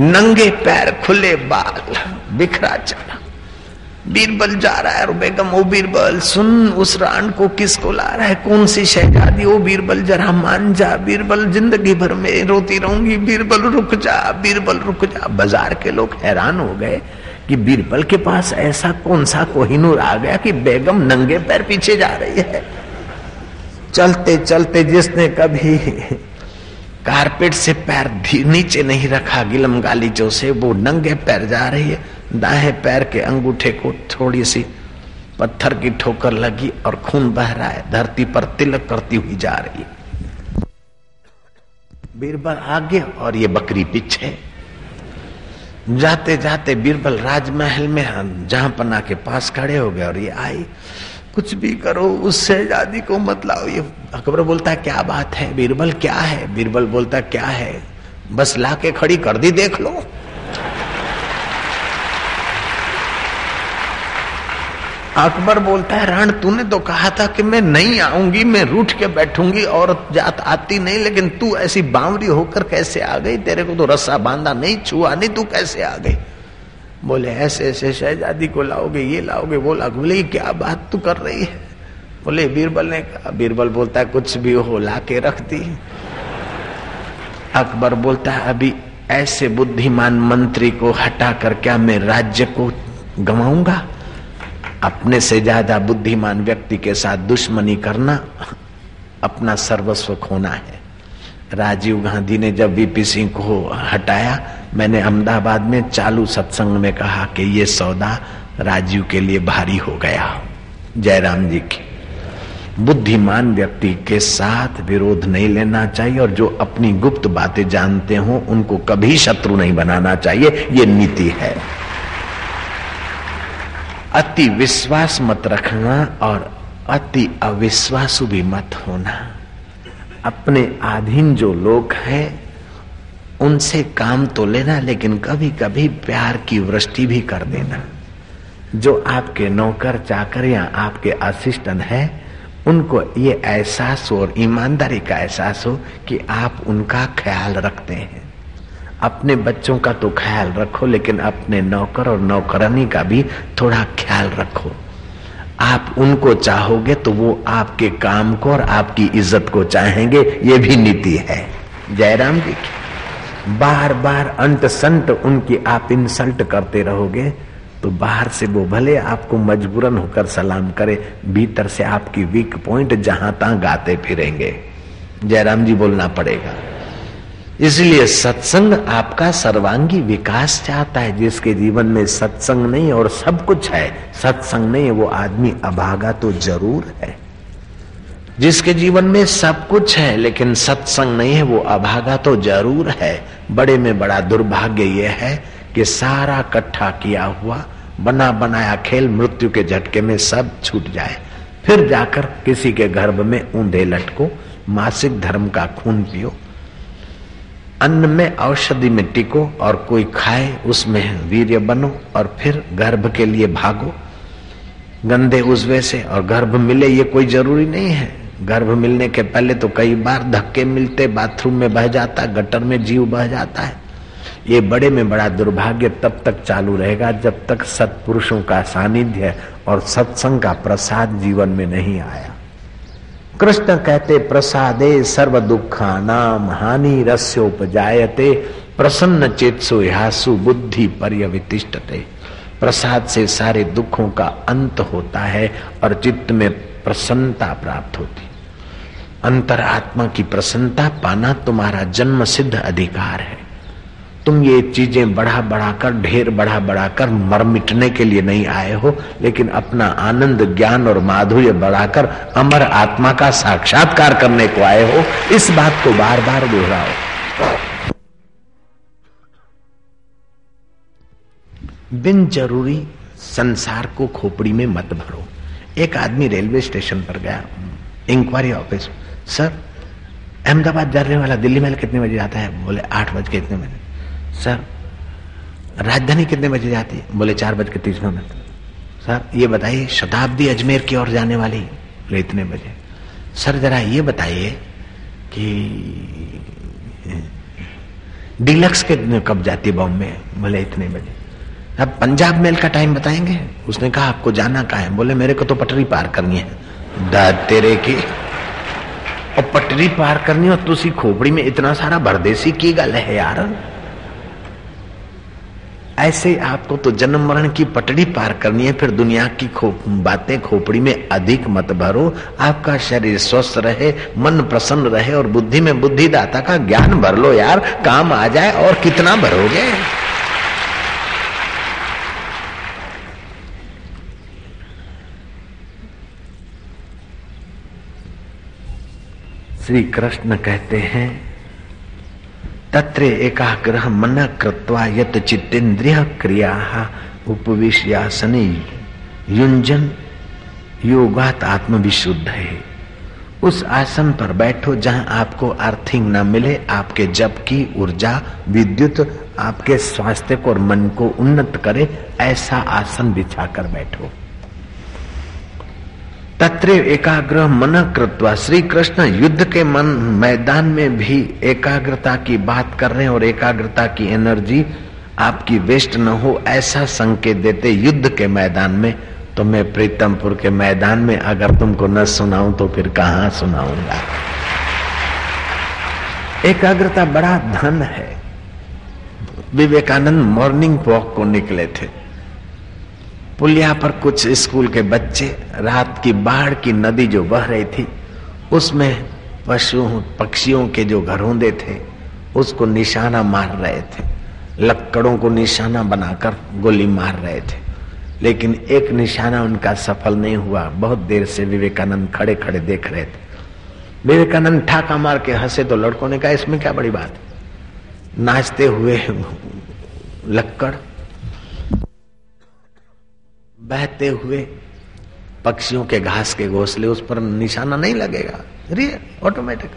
नंगे पैर खुले बाल, बिखरा चला बीरबल जा रहा है और बेगम ओ बीरबल, सुन उस रान को किसको ला रहा है? कौन सी शहजादी? ओ बीरबल, जरा मान जा, बीरबल, ज़िंदगी भर में रोती रहूँगी। बीरबल, रुक जा, बीरबल, रुक जा। बाज़ार के लोग हैरान हो गए कि बीरबल के पास ऐसा कौन सा कोहिनूर आ गया कि बेगम नंगे पैर पीछे जा रही है। चलते चलते जिसने कभी कारपेट से पैर नीचे नहीं रखा, गिलम गालीचों से, वो नंगे पैर जा रही है। दाएँ पैर के अंगूठे को थोड़ी सी पत्थर की ठोकर लगी और खून बह रहा है। धरती पर तिलक करती हुई जा रही है। बीरबल आगे और ये बकरी पीछे। जाते जाते बीरबल राजमहल में, जहाँ पन्ना के पास खड़े हो गए और ये आई। कुछ भी करो उस शहजादी को मत लाओ। ये अकबर बोलता है, क्या बात है? बीरबल क्या है? बीरबल बोलता, क्या है? बस ला के खड़ी कर दी, देख लो। अकबर बोलता है, राण, तूने तो कहा था कि मैं नहीं आऊँगी, मैं रूठ के बैठूँगी और जात आती नहीं, लेकिन तू ऐसी बावरी होकर कैसे आ गई? तेरे को तो रस्सा बांधा नहीं, छुआ नहीं, तू कैसे आ गई? बोले, ऐसे ऐसे शहजादी को लाओगे, ये लाओगे, वो लाओगे। बोले क्या बात तू कर रही है? बोले, बीरबल ने कहा बीरबल बोलता है, कुछ भी हो ला के रख दी। अकबर बोलता है, अभी ऐसे बुद्धिमान मंत्री को हटा कर क्या मैं राज्य को गवाऊँगा? अपने से ज़्यादा बुद्धिमान व्यक्ति के साथ दुश्मनी करना अपना सर्वस्व खोना है। राजीव गांधी ने जब वीपी सिंह को हटाया मैंने अहमदाबाद में चालू सत्संग में कहा कि ये सौदा राजीव के लिए भारी हो गया। जयराम जी की। बुद्धिमान व्यक्ति के साथ विरोध नहीं लेना चाहिए और जो अपनी गुप्त बातें जानते हो, उनको कभी शत्रु नहीं बनाना चाहिए। ये नीति है। अति विश्वास मत रखना और अति अविश्वासु भी मत होना। अपने अधीन जो लोग हैं उनसे काम तो लेना, लेकिन कभी कभी प्यार की वृष्टि भी कर देना। जो आपके नौकर, चाकर या आपके असिस्टेंट है, उनको ये एहसास हो और ईमानदारी का एहसास हो कि आप उनका ख्याल रखते हैं। अपने बच्चों का तो ख्याल रखो, लेकिन अपने नौकर और नौकरानी का भी थोड़ा ख्याल रखो। आप उनको चाहोगे तो वो आपके काम को और आपकी इज़्ज़त को चाहेंगे, ये भी नीति है। जयराम जी की बार बार अंत संत उनकी आप इंसल्ट करते रहोगे तो बाहर से वो भले आपको मजबूरन होकर सलाम करे, भीतर से आपकी वीक पॉइंट जहाँ तहां गाते फिरेंगे। जयराम जी बोलना पड़ेगा। इसलिए सत्संग आपका सर्वांगी विकास चाहता है, जिसके जीवन में सत्संग नहीं और सब कुछ है। सत्संग नहीं, वो आदमी अभागा तो ज़रूर है। जिसके जीवन में सब कुछ है, लेकिन सत्संग नहीं है, वो अभागा तो ज़रूर है। बड़े में बड़ा दुर्भाग्य ये है कि सारा कट्ठा किया हुआ, बना बनाया खेल मृत्यु के झटके में सब छूट जाए। फिर जाकर किसी के गर्भ में ऊंधे लटको, मासिक धर्म का खून पियो। अन्न में औषधि में टिको और कोई खाए, उसमें वीर्य बनो और फिर गर्भ के लिए भागो। गंदे उजवे से और गर्भ मिले, ये कोई ज़रूरी नहीं है। गर्भ मिलने के पहले तो कई बार धक्के मिलते, बाथरूम में बह जाता, गटर में जीव बह जाता है। ये बड़े में बड़ा दुर्भाग्य तब तक चालू रहेगा जब तक सत्पुरुषों का सानिध्य और सत्संग का प्रसाद जीवन में नहीं आया। कृष्ण कहते, प्रसादे सर्व दुखा नाम हानि रस्योपजायते, प्रसन्न चेतसो यासु बुद्धि पर्यवितिष्ठते। प्रसाद से सारे दुखों का अंत होता है और चित्त में प्रसन्नता प्राप्त होती अंतर आत्मा की प्रसन्नता पाना तुम्हारा जन्म सिद्ध अधिकार है। तुम ये चीज़ें बढ़ा बढ़ाकर ढेर बढ़ा बढ़ाकर मर मिटने के लिए नहीं आए हो, लेकिन अपना आनंद, ज्ञान और माधुर्य बढ़ाकर अमर आत्मा का साक्षात्कार करने को आए हो, इस बात को बार बार दोहराओ। बिन ज़रूरी संसार को खोपड़ी में मत भरो। एक आदमी रेलवे स्टेशन पर गया, इंक्वायरी ऑफ़िस सर, अहमदाबाद जाने वाला दिल्ली मेल कितने बजे जाता है? बोले, आठ बज के इतने बजे। सर, राजधानी कितने बजे जाती है? बोले, चार बज के तीस मिनट। सर, ये बताइए, शताब्दी अजमेर की ओर जाने वाली बोले इतने बजे। सर, जरा ये बताइए कि, डिलक्स के कब जाती है बॉम्बे बोले, इतने बजे। अब पंजाब मेल का टाइम बताएँगे? उसने कहा, आपको जाना कहा है? बोले, मेरे को तो पटरी पार करनी है। तेरे की। और पटरी पार करनी और तुसी खोपड़ी में इतना सारा भरदेसी की गल है यार। ऐसे आपको तो जन्म मरण की पटड़ी पार करनी है फिर दुनिया की खो, बातें खोपड़ी में अधिक मत भरो। आपका शरीर स्वस्थ रहे मन प्रसन्न रहे और बुद्धि में बुद्धिदाता का ज्ञान भर लो यार। काम आ जाए और कितना भरोगे? श्री कृष्ण कहते हैं, तत्र एकाग्रह मन कृत्वा यत चित्तेन्द्रिय क्रिया उपविश्यासने युंजन योगात आत्म विशुद्ध है। उस आसन पर बैठो जहाँ आपको अर्थिंग न मिले, आपके जप की ऊर्जा, विद्युत, आपके स्वास्थ्य को और मन को उन्नत करे, ऐसा आसन बिछाकर बैठो। तत्र एकाग्र मन कृत्वा श्री कृष्ण युद्ध के मन मैदान में भी एकाग्रता की बात कर रहे हैं और एकाग्रता की एनर्जी आपकी वेस्ट न हो ऐसा संकेत देते युद्ध के मैदान में। तो मैं प्रीतमपुर के मैदान में अगर तुमको न सुनाऊं तो फिर कहा सुनाऊँगा? एकाग्रता बड़ा धन है। विवेकानंद मॉर्निंग वॉक को निकले थे। पुलिया पर कुछ स्कूल के बच्चे रात की बाढ़ की नदी जो बह रही थी, उसमें पशुओं पक्षियों के जो घरोंदे थे, उसको निशाना मार रहे थे। लक्कड़ों को निशाना बनाकर गोली मार रहे थे। लेकिन एक निशाना उनका सफल नहीं हुआ। बहुत देर से विवेकानंद खड़े खड़े देख रहे थे। विवेकानंद ठाका मार के हंसे तो लड़कों ने कहा, इसमें क्या बड़ी बात नाचते हुए लक्कड़ बहते हुए पक्षियों के घास के घोसले, उस पर निशाना नहीं लगेगा। रियल ऑटोमेटिक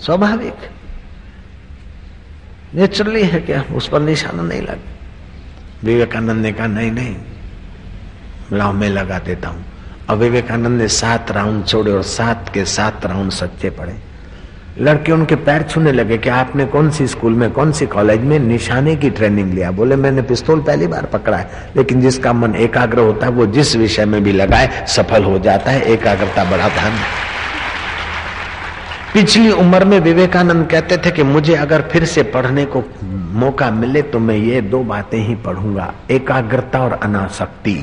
स्वाभाविक। नेचुरली है क्या? उस पर निशाना नहीं लगे। विवेकानंद ने कहा, नहीं नहीं, लाओ, मैं लगा देता हूँ। अब विवेकानंद ने सात राउंड छोड़े और सात के सात राउंड सच्चे पड़े लड़के उनके पैर छूने लगे कि आपने कौन सी स्कूल में, कौन सी कॉलेज में निशाने की ट्रेनिंग लिया? बोले, मैंने पिस्तौल पहली बार पकड़ा है, लेकिन जिसका मन एकाग्र होता है, वो जिस विषय में भी लगाए, सफल हो जाता है, एकाग्रता बड़ा धन है. पिछली उम्र में विवेकानंद कहते थे कि मुझे अगर फिर से पढ़ने को मौका मिले तो मैं ये दो बातें ही पढ़ूँगा, एकाग्रता और अनासक्ति।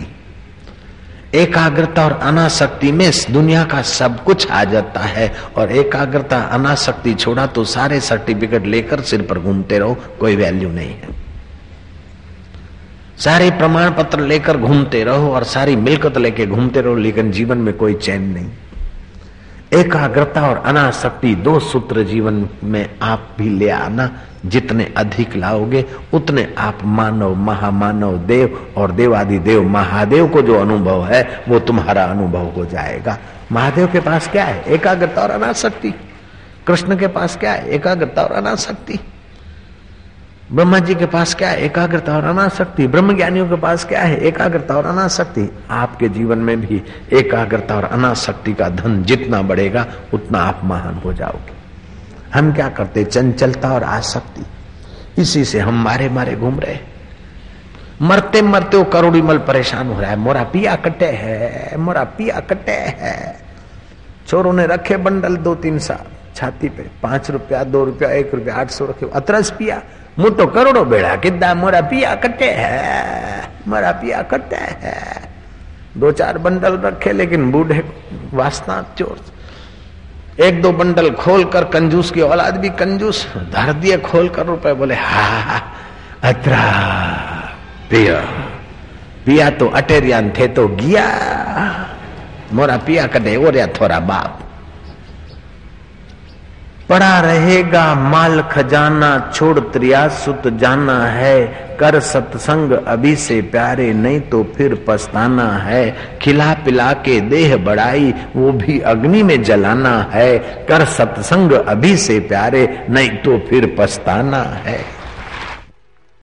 एकाग्रता और अनासक्ति में दुनिया का सब कुछ आ जाता है। और एकाग्रता, अनासक्ति छोड़ा तो सारे सर्टिफिकेट लेकर सिर पर घूमते रहो, कोई वैल्यू नहीं है। सारे प्रमाण पत्र लेकर घूमते रहो और सारी मिलकत लेकर घूमते रहो, लेकिन जीवन में कोई चैन नहीं। एकाग्रता और अनासक्ति दो सूत्र जीवन में आप भी ले आना। जितने अधिक लाओगे, उतने आप मानव, महामानव देव और देवादि देव, महादेव को जो अनुभव है, वो तुम्हारा अनुभव हो जाएगा। महादेव के पास क्या है? एकाग्रता और अनासक्ति। कृष्ण के पास क्या है? एकाग्रता और अनासक्ति। ब्रह्मा जी के पास क्या है? एकाग्रता और अनासक्ति। ब्रह्म ज्ञानियों के पास क्या है? एकाग्रता और अनासक्ति। आपके जीवन में भी एकाग्रता और अनासक्ति का धन जितना बढ़ेगा, उतना आप महान हो जाओगे। हम क्या करते? चंचलता और आसक्ति। इसी से हम मारे मारे घूम रहे मरते मरते वो करोड़ी मल परेशान हो रहा है। मोरा पिया कटे है, मोरा पिया कटे है। चोरों ने रखे बंडल दो तीन साल छाती पे, पाँच रुपया, दो रुपया, एक रुपया, आठ सौ रखे। अतरस पिया, मुँह तो करोड़ों बेड़ा किदा मोरा पिया कटे है, मोरा पिया कटे है। दो चार बंडल रखे, लेकिन बूढ़े वास्ता चोर। एक दो बंडल खोल कर कंजूस की औलाद भी कंजूस, धर दिए खोल कर रुपए बोले, हा अतरा, पिया पिया तो अटेरियान थे तो गिया, मोरा पिया कटे और या थोड़ा बाप। पड़ा रहेगा, माल खजाना छोड़ त्रिया सुत जाना है। कर सत्संग अभी से प्यारे, नहीं तो फिर पछताना है। खिला पिला के देह बढ़ाई, वो भी अग्नि में जलाना है। कर सत्संग अभी से प्यारे, नहीं तो फिर पछताना है।